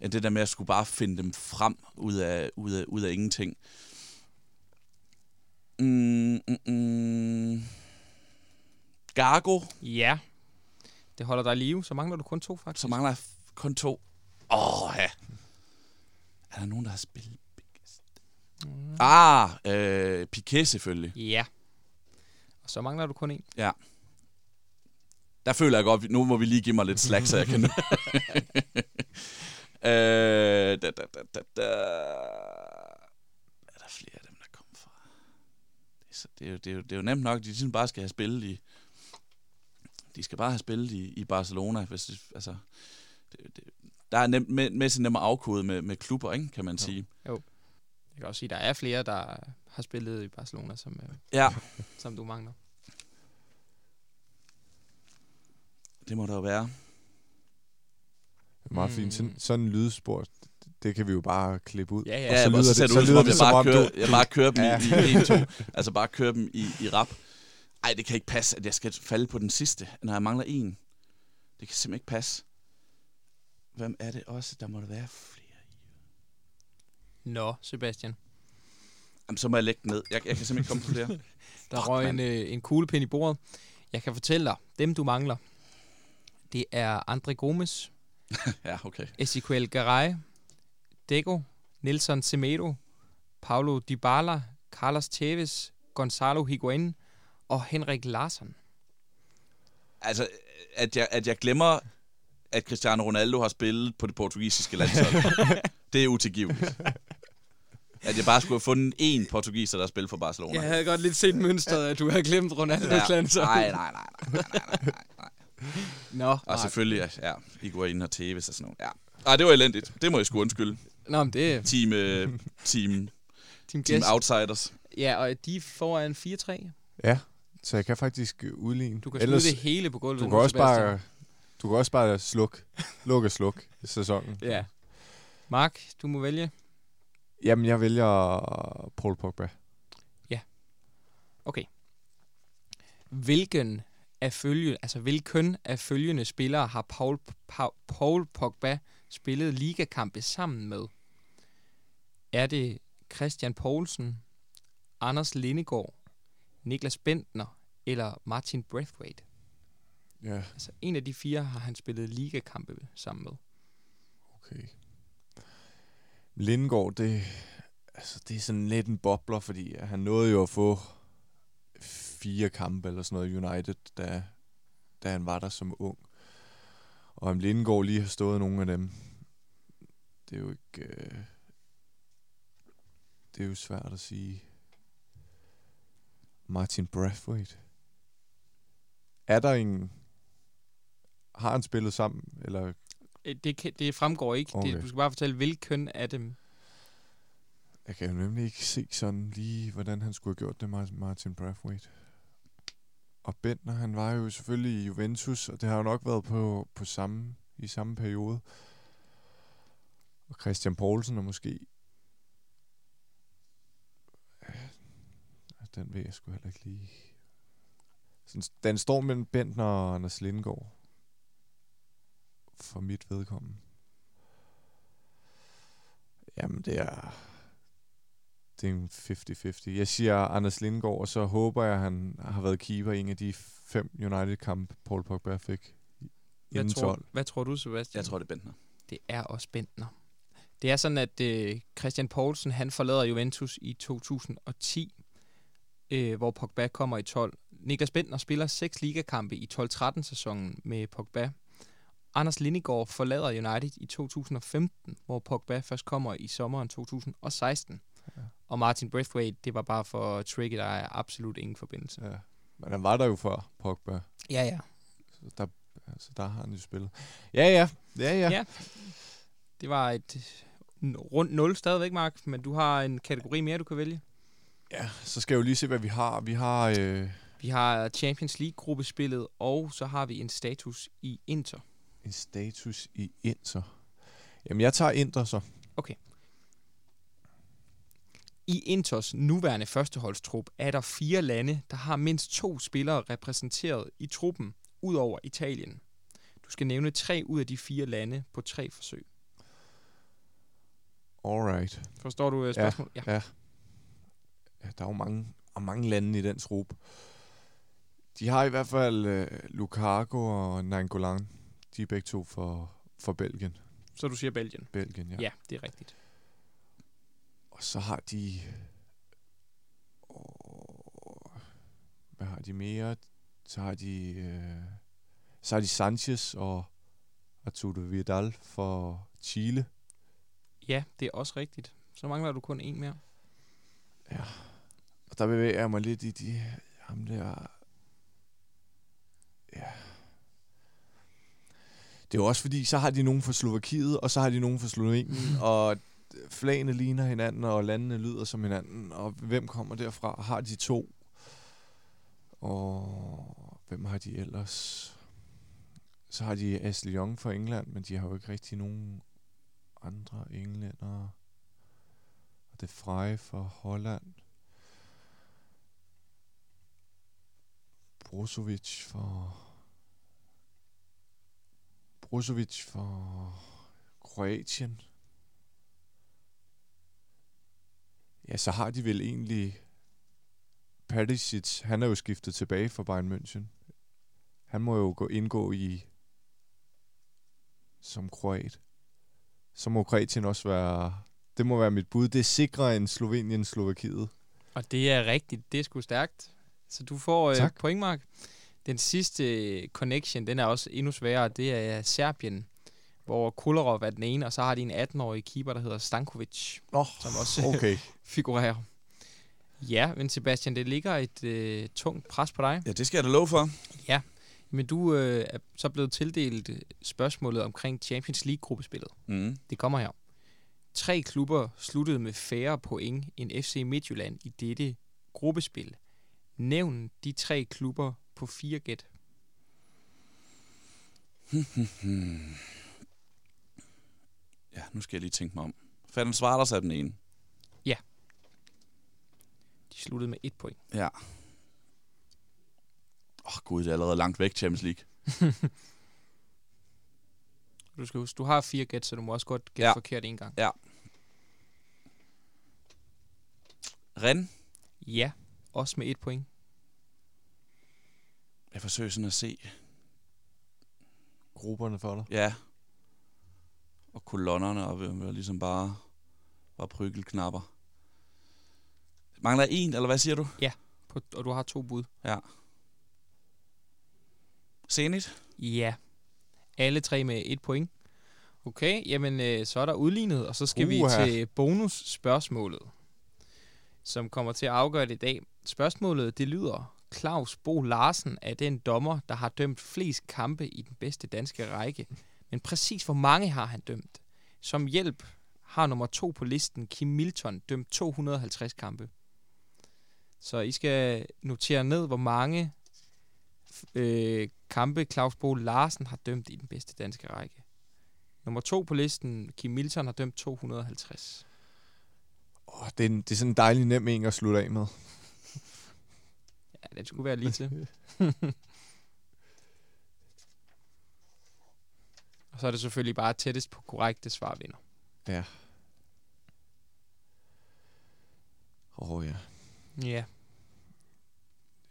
end det der med at skulle bare finde dem frem ud af, ud af, ud af ingenting. Mm, mm, mm. Gargo. Ja. Det holder dig i live, så mangler du kun to, faktisk. Så mangler jeg kun to. Åh, oh, ja. Er der nogen, der har spillet? Mm. Ah, øh, Piqué selvfølgelig. Ja. Og så mangler du kun en. Ja. Der føler jeg godt, nu må vi lige give mig lidt slag, så jeg kan... øh, da, da, da, da, da. Er der flere af dem, der kommer fra? Det er, så, det, er jo, det, er jo, det er jo nemt nok, de ligesom bare skal have spillet i de skal bare have spillet i, i Barcelona. Hvis det, altså, det, det, der er nemt, Messi nem at afkode med, med klubber, ikke, kan man jo. sige. Jo, kan også sige, at der er flere, der har spillet i Barcelona, som, øh, Ja, som du mangler. det må der jo være. Det er meget Mm. fint. Sådan, sådan en lydspor, det, det kan vi jo bare klippe ud. Ja, ja. Ja, Og ja så og lyder så det- ser det så ud, som lyder om det jeg som bare kører, du- jeg bare kører dem Ja. i, i 1, 2. Altså bare kører dem i, i rap. Ej, det kan ikke passe, at jeg skal falde på den sidste, når jeg mangler en. Det kan simpelthen ikke passe. Hvem er det også? Der må der være flere. Nå, Sebastian. Jamen, så må jeg lægge den ned. Jeg, jeg kan simpelthen ikke komme på flere. Der Fuck, røg en, øh, en kuglepind i bordet. Jeg kan fortælle dig, dem du mangler, det er André Gomes, ja, okay. Ezequiel Garay, Dego, Nelson Semedo, Paulo Dybala, Carlos Tevez, Gonzalo Higuain og Henrik Larsson. Altså, at jeg, at jeg glemmer, at Cristiano Ronaldo har spillet på det portugisiske landshold. det er utilgiveligt. At jeg bare skulle have fundet én portugiser, der har spillet for Barcelona. Jeg havde godt lidt set mønstret, at du havde glemt Ronaldo Ja. landshold. Nej, nej, nej, nej, nej, nej, nej, nej. Nå, Og nej. selvfølgelig, ja, Higuain og Tevez og sådan noget. Ja. Ej, det var elendigt. Det må jeg sgu undskylde. Nå, men det er Team, øh, team, Team team. Outsiders. Ja, og de får en 4-3. Ja, så jeg kan faktisk øh, udligne. Du kan Ellers, smide det hele på gulvet du kan også Sebastian. bare, du kan også bare sluk, lukke og sluk sæsonen. Ja. Mark, du må vælge. Jamen, jeg vælger Paul Pogba. Okay. Hvilken af følge, altså hvilken af følgende spillere har Paul, Paul, Paul Pogba spillet ligakampe sammen med? Er det Christian Poulsen, Anders Lindegård, Niklas Bentner eller Martin Braithwaite? Ja, Altså en af de fire har han spillet ligakampe sammen med. okay. Lindgaard, det, altså, det er sådan lidt en bobler, fordi han nåede jo at få fire kampe eller sådan noget United, da, da han var der som ung. Og om Lindgaard lige har stået nogle af dem, det er jo ikke... Øh, det er jo svært at sige. Martin Braithwaite. Er der en... Har han spillet sammen, eller Øh, Det, kan, det fremgår ikke. Okay. Det, du skal bare fortælle, hvilken af dem. Jeg kan jo nemlig ikke se sådan lige, hvordan han skulle have gjort det, Mar- Martin Braithwaite. Og Bentner, han var jo selvfølgelig i Juventus, og det har jo nok været på, på samme, i samme periode. Og Christian Poulsen er måske... Den ved jeg sgu heller ikke lige. Sådan, den står mellem Bentner og Anders Lindgaard. For mit vedkommende. Jamen, det er... Det er en 50-50. Jeg siger Anders Lindgaard, og så håber jeg, at han har været keeper i en af de fem United-kampe, Paul Pogba fik Hvad inden tror, 12. hvad tror du, Sebastian? Jeg tror, det er Bentner. Det er også Bentner. Det er sådan, at øh, Christian Poulsen han forlader Juventus i 2010, øh, hvor Pogba kommer i 12. Niklas Bentner spiller seks ligakampe i 12-13 sæsonen med Pogba. Anders Lindegård forlader United i 2015, hvor Pogba først kommer i sommeren 2016. Ja. Og Martin Braithwaite, det var bare for trigge, der er absolut ingen forbindelse. Ja. Men han var der jo før, Pogba. Ja, ja. Så der, altså, der har han jo spillet. Ja, ja. Ja, ja. Ja. Det var et rundt 0 stadigvæk, Mark, men du har en kategori mere, du kan vælge. Ja. Så skal jeg jo lige se, hvad vi har. Vi har... Øh, Vi har Champions League-gruppespillet, og så har vi en status i Inter. en status i Inter. Jamen, jeg tager Inter så. I Inters nuværende førsteholdstrup er der fire lande, der har mindst to spillere repræsenteret i truppen, ud over Italien. Du skal nævne tre ud af de fire lande på tre forsøg. Alright. Forstår du øh, spørgsmålet? Ja. Ja. ja. Der er jo mange, og mange lande i den trup. De har i hvert fald øh, Lukaku og Nangolan. De er begge to for, for Belgien. Så du siger Belgien? Belgien, ja. Ja, ja det er rigtigt. Og så har de... Åh, hvad har de mere? Så har de... Øh, så har de Sanchez og Arturo Vidal for Chile. Ja, det er også rigtigt. Så mangler du kun en mere. Og der bevæger jeg mig lidt i de... Ham der... Ja. Det er jo også fordi, så har de nogen fra Slovakiet, og så har de nogen fra Slovenien, og flagene ligner hinanden, og landene lyder som hinanden, og hvem kommer derfra? Har de to? Og hvem har de ellers? Så har de Ashley Young fra England, men de har jo ikke rigtig nogen andre englænder. Og det Frey fra Holland. Brozovic for Brozovic for Kroatien. Ja, så har de vel egentlig Perisic, han er jo skiftet tilbage fra Bayern München. Han må jo gå indgå i som kroat. Så må Kroatien også være... Det må være mit bud. Det er sikrere end Slovenien Slovakiet. Og det er rigtigt. Det er sgu stærkt. Så du får øh, Tak. pointmark. Den sidste øh, connection, den er også endnu sværere. Det er Serbien, hvor Kolarov er den ene, og så har de en 18-årig keeper, der hedder Stankovic, Nå, som også okay. figurerer. Ja, men Sebastian, det ligger et øh, tungt pres på dig. Ja, det skal jeg da love for. Ja, men du øh, er så blevet tildelt øh, spørgsmålet omkring Champions League-gruppespillet. Mm. Det kommer her. Tre klubber sluttede med færre point end FC Midtjylland i dette gruppespil. Nævn de tre klubber på fire gæt. Ja, nu skal jeg lige tænke mig om. Fanden Svarters er den ene. De sluttede med et point. Ja. Åh oh, gud, det er allerede langt væk, Champions League. Du skal huske, du har fire gæt, så du må også godt gætte Ja. ja. forkert en gang. Ren. Ja, også med et point. Jeg forsøger sådan at se. Grupperne for dig. Ja. Og kolonnerne, og vil, vil ligesom bare, bare prygelknapper. Mangler en, eller hvad siger du? På, og du har to bud. Ja. Zenit. Ja. Alle tre med et point. Okay, jamen øh, så er der udlignet, og så skal vi Uha. til bonusspørgsmålet, som kommer til at afgøre det i dag. Spørgsmålet, det lyder, Claus Bo Larsen er den dommer, der har dømt flest kampe i den bedste danske række. Men præcis hvor mange har han dømt? Som hjælp har nummer to på listen, Kim Milton, dømt 250 kampe. Så I skal notere ned, hvor mange øh, kampe Claus Bo Larsen har dømt i den bedste danske række. Nummer to på listen, Kim Milton, har dømt 250. Oh, det, er en, det er sådan en dejlig nem en at slutte af med. Ja, det skulle være lige til. Og så er det selvfølgelig bare tættest på korrekte svar vinder. Ja. Åh oh, ja. Ja.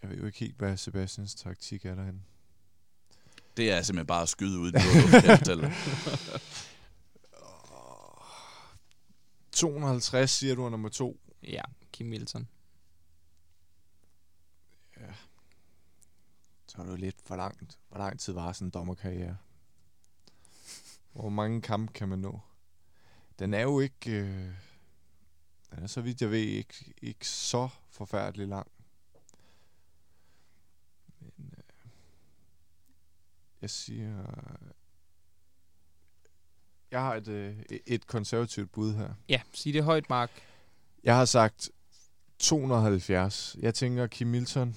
Jeg ved jo ikke helt, hvad Sebastians taktik er derhen. Det er simpelthen bare at skyde ud i det blå luft, kan jeg fortælle dig. 250 siger du er nummer to. Ja, Kim Milton. Så er det jo lidt for langt. Hvor lang tid var sådan en dommerkarriere? Hvor mange kampe kan man nå? Den er jo ikke... Øh, den er så vidt jeg ved ikke, ikke så forfærdelig lang. Men øh, jeg siger... Jeg har et, øh, et konservativt bud her. Ja, sig det højt, Mark. Jeg har sagt 270. Jeg tænker Kim Milton,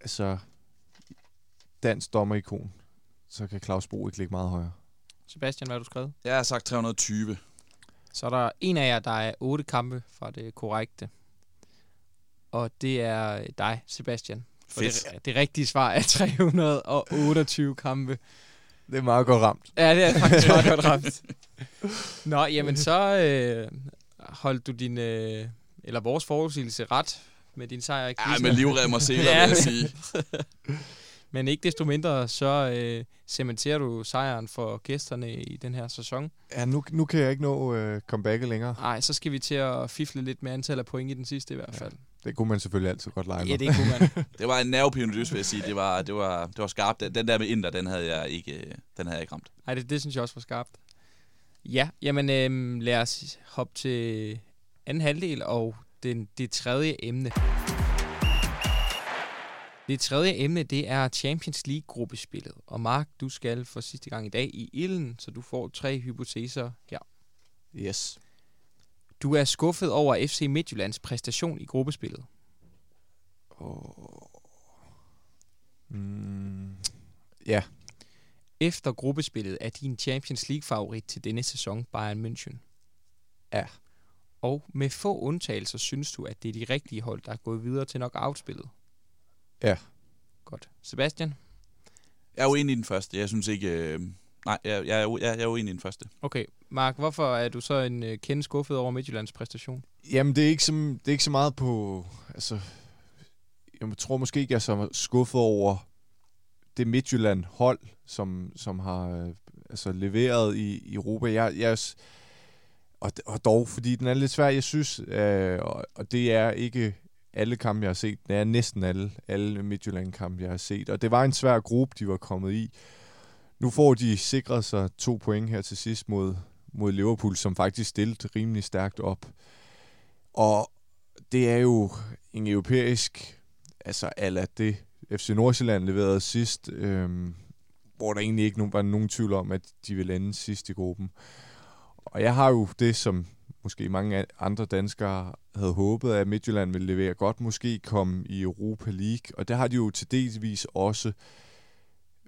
altså dansk dommerikon, så kan Claus Bo ikke ligge meget højere. Sebastian, hvad har du skrevet? Jeg har sagt 320. Så er der en af jer, der er otte kampe fra det korrekte. Og det er dig, Sebastian. For Fedt. det, det rigtige svar er 328 kampe. Det er meget godt ramt. Ja, det er faktisk meget godt ramt. Nå, jamen så øh, holdt du din, øh, eller vores forudsigelse ret med din sejr i Ja, med livrem og seler, Ja, vil jeg sige. Men ikke desto mindre, så øh, cementerer du sejren for gæsterne i den her sæson. Ja, nu, nu kan jeg ikke nå øh, comebacket længere. Nej, så skal vi til at fifle lidt med antal af point i den sidste i hvert fald. Det kunne man selvfølgelig altid godt lege Ja, med. det kunne man. Det var en nervepirrende dys, vil jeg sige. Det var, det var, det var skarpt. Den der med Inder, den havde jeg ikke, øh, den havde jeg ikke ramt. Nej, det, det synes jeg også var skarpt. Ja, jamen øh, lad os hoppe til anden halvdel og den, det tredje emne. Det tredje emne, det er Champions League-gruppespillet. Og Mark, du skal for sidste gang i dag i ilden, så du får tre hypoteser her. Yes. Du er skuffet over FC Midtjyllands præstation i gruppespillet. Oh. Mm. Ja. Efter gruppespillet er din Champions League-favorit til denne sæson Bayern München. Ja. Og med få undtagelser synes du, at det er de rigtige hold, der er gået videre til knockout-spillet. Ja. Godt. Sebastian? Jeg er uenig i den første. Jeg synes ikke... Øh, nej, jeg, jeg, er, jeg, jeg er uenig i den første. Okay. Mark, hvorfor er du så en øh, kende skuffet over Midtjyllands præstation? Jamen, det er ikke så, det er ikke så meget på... Altså, jeg tror måske ikke, jeg er så skuffet over det Midtjylland-hold, som, som har øh, altså, leveret i, i Europa. Jeg, jeg, og, og dog, fordi den er lidt svær, jeg synes, øh, og, og det er ikke alle kampe, jeg har set. Det er næsten alle, alle Midtjylland-kampe, jeg har set. Og det var en svær gruppe, de var kommet i. Nu får de sikret sig to point her til sidst mod, mod Liverpool, som faktisk stillede rimelig stærkt op. Og det er jo en europæisk, altså ala det FC Nordsjælland leverede sidst, øhm, hvor der egentlig ikke nogen, var nogen tvivl om, at de ville ende sidst i gruppen. Og jeg har jo det, som måske mange andre danskere havde håbet, at Midtjylland ville levere godt, måske komme i Europa League, og det har de jo til delvis også.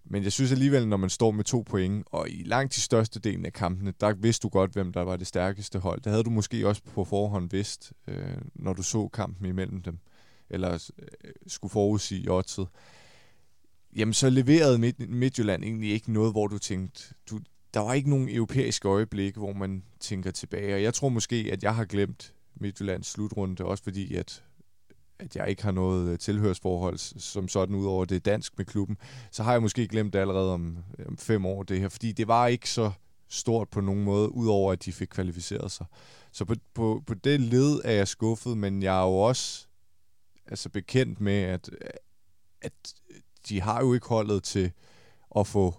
Men jeg synes alligevel, når man står med to point, og i langt de største delen af kampene, der vidste du godt, hvem der var det stærkeste hold. Det havde du måske også på forhånd vidst, øh, når du så kampen imellem dem, eller øh, skulle forudsige oddset. Jamen, så leverede Midtjylland egentlig ikke noget, hvor du tænkte, du, der var ikke nogen europæiske øjeblikke, hvor man tænker tilbage. Og jeg tror måske, at jeg har glemt Midtjyllands slutrunde, også fordi, at at jeg ikke har noget øh, tilhørsforhold som sådan, udover det dansk med klubben, så har jeg måske glemt det allerede om, om fem år, det her. Fordi det var ikke så stort på nogen måde, udover at de fik kvalificeret sig. Så på, på, på det led er jeg skuffet, men jeg er jo også altså bekendt med, at, at de har jo ikke holdet til at få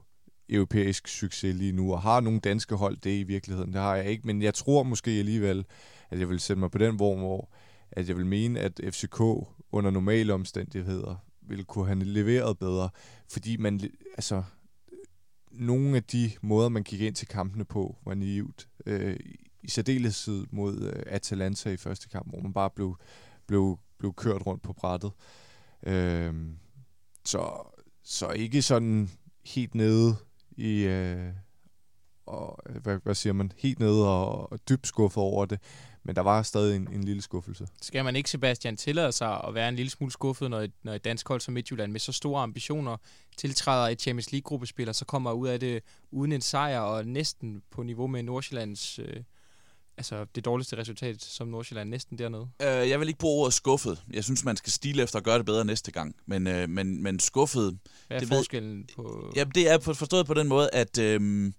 europæisk succes lige nu, og har nogle danske hold det i virkeligheden, det har jeg ikke, men jeg tror måske alligevel, at jeg vil sætte mig på den vogn, hvor at jeg vil mene, at FCK under normale omstændigheder ville kunne have leveret bedre, fordi man, altså, nogle af de måder, man gik ind til kampene på, var naivt. Øh, I særdeleshed mod øh, Atalanta i første kamp, hvor man bare blev, blev, blev kørt rundt på brættet. Øh, så, så ikke sådan helt nede i... Øh, og, øh, hvad, hvad siger man? Helt nede og, og dybt skuffet over det. Men der var stadig en, en lille skuffelse. Skal man ikke, Sebastian, tillade sig at være en lille smule skuffet, når et, når et dansk hold som Midtjylland med så store ambitioner tiltræder et Champions League-gruppespil, og så kommer ud af det uden en sejr og næsten på niveau med Nordsjællands... Øh, altså det dårligste resultat som Nordsjælland næsten dernede. Øh, jeg vil ikke bruge ordet skuffet. Jeg synes, man skal stile efter at gøre det bedre næste gang. Men, øh, men, men skuffet... Hvad er Det ved- forskellen på... Ja, det er for- forstået på den måde, at øh,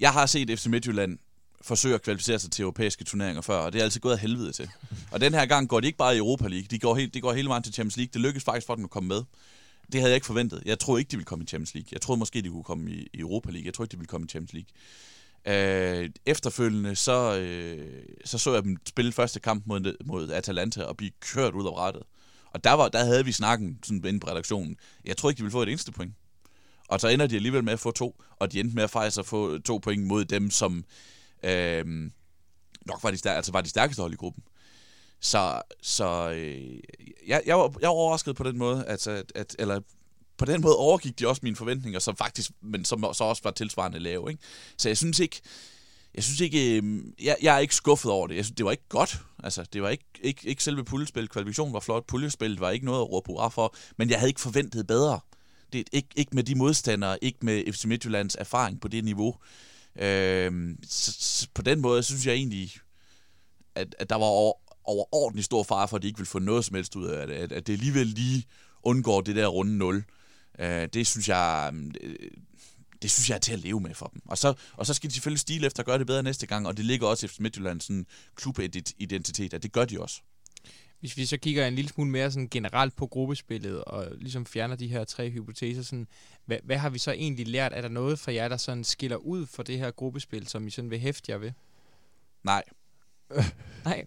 jeg har set FC Midtjylland forsøge at kvalificere sig til europæiske turneringer før, og det er altid gået af helvede til. Og den her gang går de ikke bare i Europa League, de går, helt, de går hele vejen til Champions League. Det lykkedes faktisk for dem at komme med. Det havde jeg ikke forventet. Jeg troede ikke, de ville komme i Champions League. Jeg troede måske, de kunne komme i, i Europa League. Jeg troede ikke, de ville komme i Champions League. Øh, efterfølgende, så, øh, så så jeg dem spille første kamp mod, mod Atalanta og blive kørt ud af rettet. Og der, var, der havde vi snakken sådan inde på redaktionen. Jeg tror ikke, de ville få et eneste point. Og så ender de alligevel med at få to, og de endte med at faktisk at få to point mod dem, som øh, nok var de, stær- altså var de stærkeste hold i gruppen. Så, så øh, jeg, jeg, var, jeg var overrasket på den måde, altså, at, at, eller på den måde overgik de også mine forventninger, som faktisk, men som så også var tilsvarende lave. Ikke? Så jeg synes ikke, jeg synes ikke, øh, jeg, jeg er ikke skuffet over det. Jeg synes, det var ikke godt. Altså, det var ikke, ikke, ikke selve puljespil. Kvalifikationen var flot. Puljespillet var ikke noget at råbe hurra for, men jeg havde ikke forventet bedre. Det, ikke, ikke med de modstandere, ikke med FC Midtjyllands erfaring på det niveau. Øh, så, så på den måde synes jeg egentlig, at, at der var over, overordentlig stor fare for, at de ikke ville få noget som helst ud af det. At, at det alligevel lige undgår det der runde 0. Øh, det synes jeg... Øh, det synes jeg er til at leve med for dem. Og så, og så skal de selvfølgelig stile efter at gøre det bedre næste gang, og det ligger også efter Midtjyllands sådan, klubidentitet, at det gør de også. Hvis vi så kigger en lille smule mere sådan generelt på gruppespillet, og ligesom fjerner de her tre hypoteser, sådan, hvad, hvad har vi så egentlig lært? Er der noget for jer, der sådan skiller ud for det her gruppespil, som I sådan vil hæfte jer ved? Nej. Nej.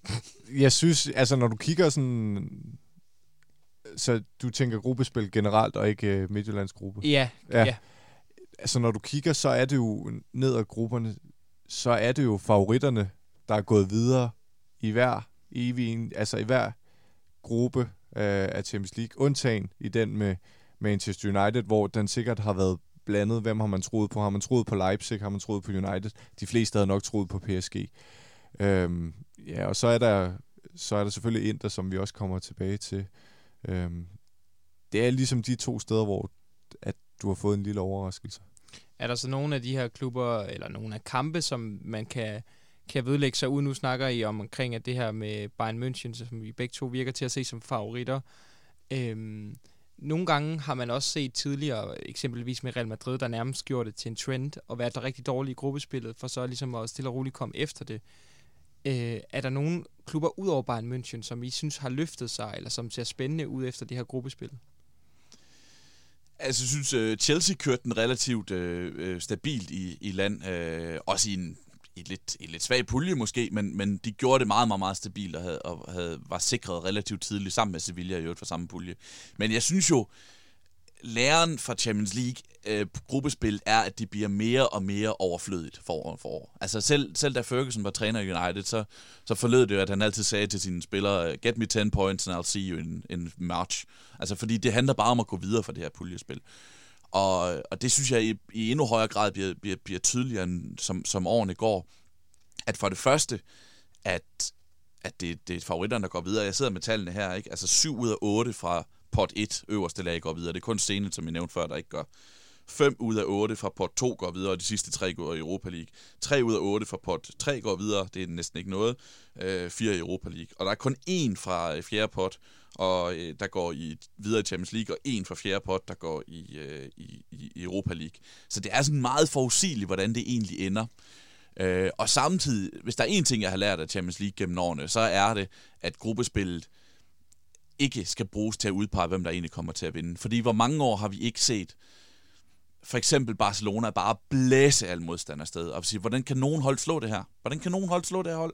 Jeg synes, altså når du kigger sådan... Så du tænker gruppespil generelt, og ikke uh, Midtjyllands gruppe? Ja, Ja. ja. Altså når du kigger, så er det jo ned ad grupperne, så er det jo favoritterne, der er gået videre i hver evig, altså i hver gruppe øh, af Champions League, undtagen i den med Manchester United, hvor den sikkert har været blandet. Hvem har man troet på? Har man troet på Leipzig? Har man troet på United? De fleste havde nok troet på PSG. Øhm, ja, og så er der så er der selvfølgelig Inter, som vi også kommer tilbage til. Øhm, det er ligesom de to steder, hvor at du har fået en lille overraskelse. Er der så nogle af de her klubber, eller nogle af kampe, som man kan, kan vedlægge sig ud? Nu snakker I om omkring at det her med Bayern München, som vi begge to virker til at se som favoritter. Øhm, nogle gange har man også set tidligere, eksempelvis med Real Madrid, der nærmest gjorde det til en trend, og været der rigtig dårlig i gruppespillet, for så ligesom at stille og roligt komme efter det. Øh, er der nogen klubber ud over Bayern München, som I synes har løftet sig, eller som ser spændende ud efter det her gruppespil? Altså, jeg synes, uh, Chelsea kørte den relativt uh, stabilt i, i land. Uh, også i en, i lidt, i lidt svag pulje måske, men, men de gjorde det meget, meget, meget stabilt og, havde, og havde, var sikret relativt tidligt sammen med Sevilla i øvrigt for samme pulje. Men jeg synes jo, læren fra Champions League øh, gruppespil er, at de bliver mere og mere overflødigt for år for år. Altså selv, selv da Ferguson var træner i United, så, så forlød det jo, at han altid sagde til sine spillere, øh, get me 10 points and I'll see you in, in March. Altså fordi det handler bare om at gå videre fra det her puljespil. Og, og det synes jeg i, i endnu højere grad bliver, bliver, bliver tydeligere, som, som årene går. At for det første, at, at det, det er favoritterne, der går videre. Jeg sidder med tallene her, ikke? Altså 7 ud af 8 fra pot 1 øverste lag går videre. Det er kun Zenit, som jeg nævnte før, der ikke gør. 5 ud af 8 fra pot 2 går videre, og de sidste 3 går i Europa League. 3 ud af 8 fra pot 3 går videre, det er næsten ikke noget. Øh, 4 i Europa League. Og der er kun en fra øh, fjerde pot, og øh, der går i videre i Champions League, og en fra fjerde pot, der går i, øh, i, i Europa League. Så det er sådan meget forudsigeligt, hvordan det egentlig ender. Øh, og samtidig, hvis der er en ting, jeg har lært af Champions League gennem årene, så er det, at gruppespillet ikke skal bruges til at udpege, hvem der egentlig kommer til at vinde. Fordi hvor mange år har vi ikke set for eksempel Barcelona bare blæse al modstand sted, og sige, hvordan kan nogen hold slå det her? Hvordan kan nogen hold slå det her hold?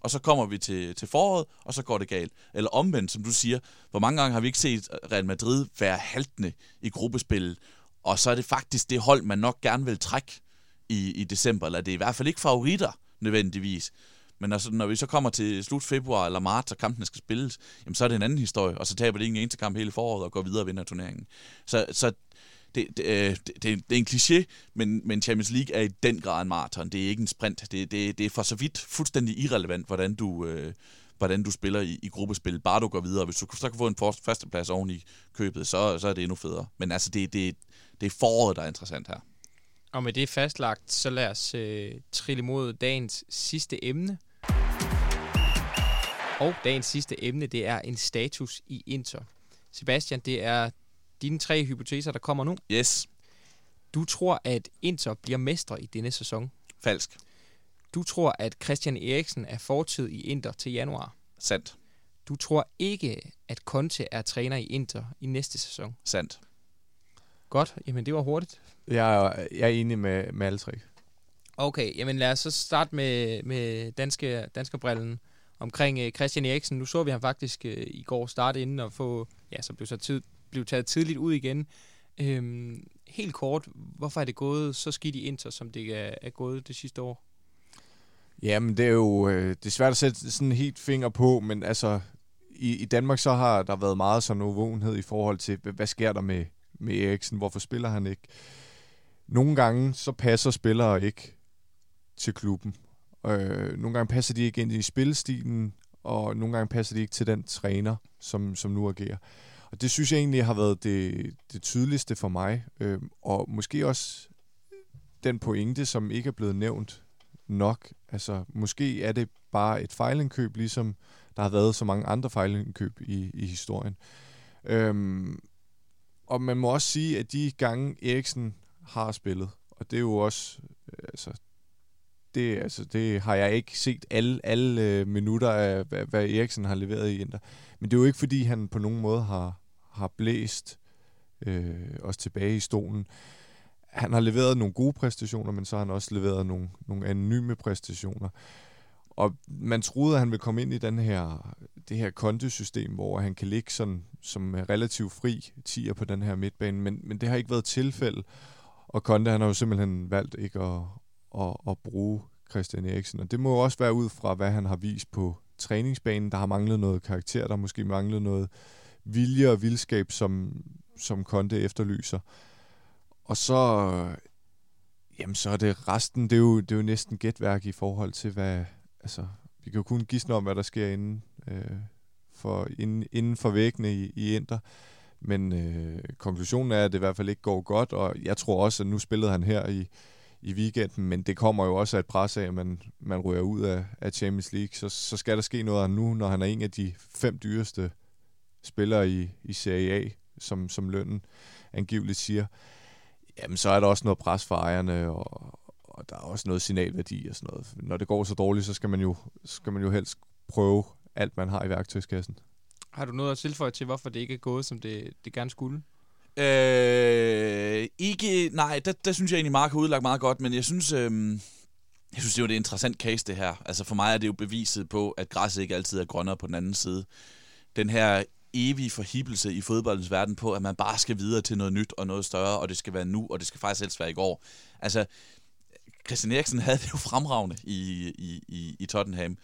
Og så kommer vi til, til foråret, og så går det galt. Eller omvendt, som du siger, hvor mange gange har vi ikke set Real Madrid være haltende i gruppespillet, og så er det faktisk det hold, man nok gerne vil trække i, i december, eller det er i hvert fald ikke favoritter nødvendigvis. Men altså, når vi så kommer til slut februar eller marts, og kampene skal spilles, jamen, så er det en anden historie, og så taber det ingen eneste kamp hele foråret og går videre og vinder turneringen. Så, så det, øh, det, det, det, er en kliché, men, men Champions League er i den grad en maraton. Det er ikke en sprint. Det, det, det er for så vidt fuldstændig irrelevant, hvordan du, øh, hvordan du spiller i, i gruppespil. Bare du går videre. Hvis du så kan få en førsteplads oven i købet, så, så er det endnu federe. Men altså, det, det, det er foråret, der er interessant her. Og med det fastlagt, så lad os øh, trille mod dagens sidste emne. Og dagens sidste emne, det er en status i Inter. Sebastian, det er dine tre hypoteser, der kommer nu. Yes. Du tror, at Inter bliver mestre i denne sæson. Falsk. Du tror, at Christian Eriksen er fortid i Inter til januar. Sandt. Du tror ikke, at Conte er træner i Inter i næste sæson. Sandt. Godt, jamen det var hurtigt. Jeg er, jeg er enig med, med alle tre. Okay, jamen lad os så starte med, med danske, danskerbrillen omkring uh, Christian Eriksen. Nu så vi ham faktisk uh, i går starte inden og få, ja, så blev så tid, blev taget tidligt ud igen. Øhm, helt kort, hvorfor er det gået så skidt i Inter, som det er, er gået det sidste år? Jamen, det er jo øh, det er svært at sætte sådan helt finger på, men altså, i, i Danmark så har der været meget sådan uvågenhed i forhold til, hvad sker der med, med Eriksen? Hvorfor spiller han ikke? Nogle gange så passer spillere ikke til klubben. Øh, nogle gange passer de ikke ind i spillestilen, og nogle gange passer de ikke til den træner, som, som nu agerer. Og det synes jeg egentlig har været det, det tydeligste for mig, øh, og måske også den pointe, som ikke er blevet nævnt nok. Altså, måske er det bare et fejlindkøb, ligesom der har været så mange andre fejlindkøb i, i historien. Øhm, og man må også sige, at de gange Eriksen har spillet, og det er jo også, øh, altså, det, altså, det har jeg ikke set alle, alle øh, minutter af, hvad, hvad Eriksen har leveret i Inter. Men det er jo ikke, fordi han på nogen måde har, har blæst øh, os tilbage i stolen. Han har leveret nogle gode præstationer, men så har han også leveret nogle, nogle anonyme præstationer. Og man troede, at han ville komme ind i den her, det her kontesystem, hvor han kan ligge sådan, som relativt fri tiger på den her midtbane, men, men det har ikke været tilfældet. Og Konte, han har jo simpelthen valgt ikke at, at, at bruge Christian Eriksen. Og det må også være ud fra, hvad han har vist på træningsbanen. Der har manglet noget karakter, der har måske manglet noget vilje og vildskab, som, som Konte efterlyser. Og så, jamen så er det resten, det er jo, det er jo næsten gætværk i forhold til, hvad, altså, vi kan jo kun gisne om, hvad der sker inden, øh, for, inden, inden for væggene i, i Inter. Men øh, konklusionen er, at det i hvert fald ikke går godt, og jeg tror også, at nu spillede han her i, i weekenden, men det kommer jo også af et pres af, at man, man ryger ud af, af Champions League. Så, så skal der ske noget nu, når han er en af de fem dyreste spillere i, i Serie A, som, som lønnen angiveligt siger. Jamen, så er der også noget pres for ejerne, og, og der er også noget signalværdi og sådan noget. Når det går så dårligt, så skal man jo, skal man jo helst prøve alt, man har i værktøjskassen. Har du noget at tilføje til, hvorfor det ikke er gået, som det, det gerne skulle? Øh, ikke, nej, det, det synes jeg egentlig, Mark har udlagt meget godt, men jeg synes, øh, jeg synes, det er jo et interessant case, det her. Altså for mig er det jo beviset på, at græsset ikke altid er grønnere på den anden side. Den her evige forhibelse i fodboldens verden på, at man bare skal videre til noget nyt og noget større, og det skal være nu, og det skal faktisk helst være i går. Altså, Christian Eriksen havde det jo fremragende i, i, i, i Tottenham.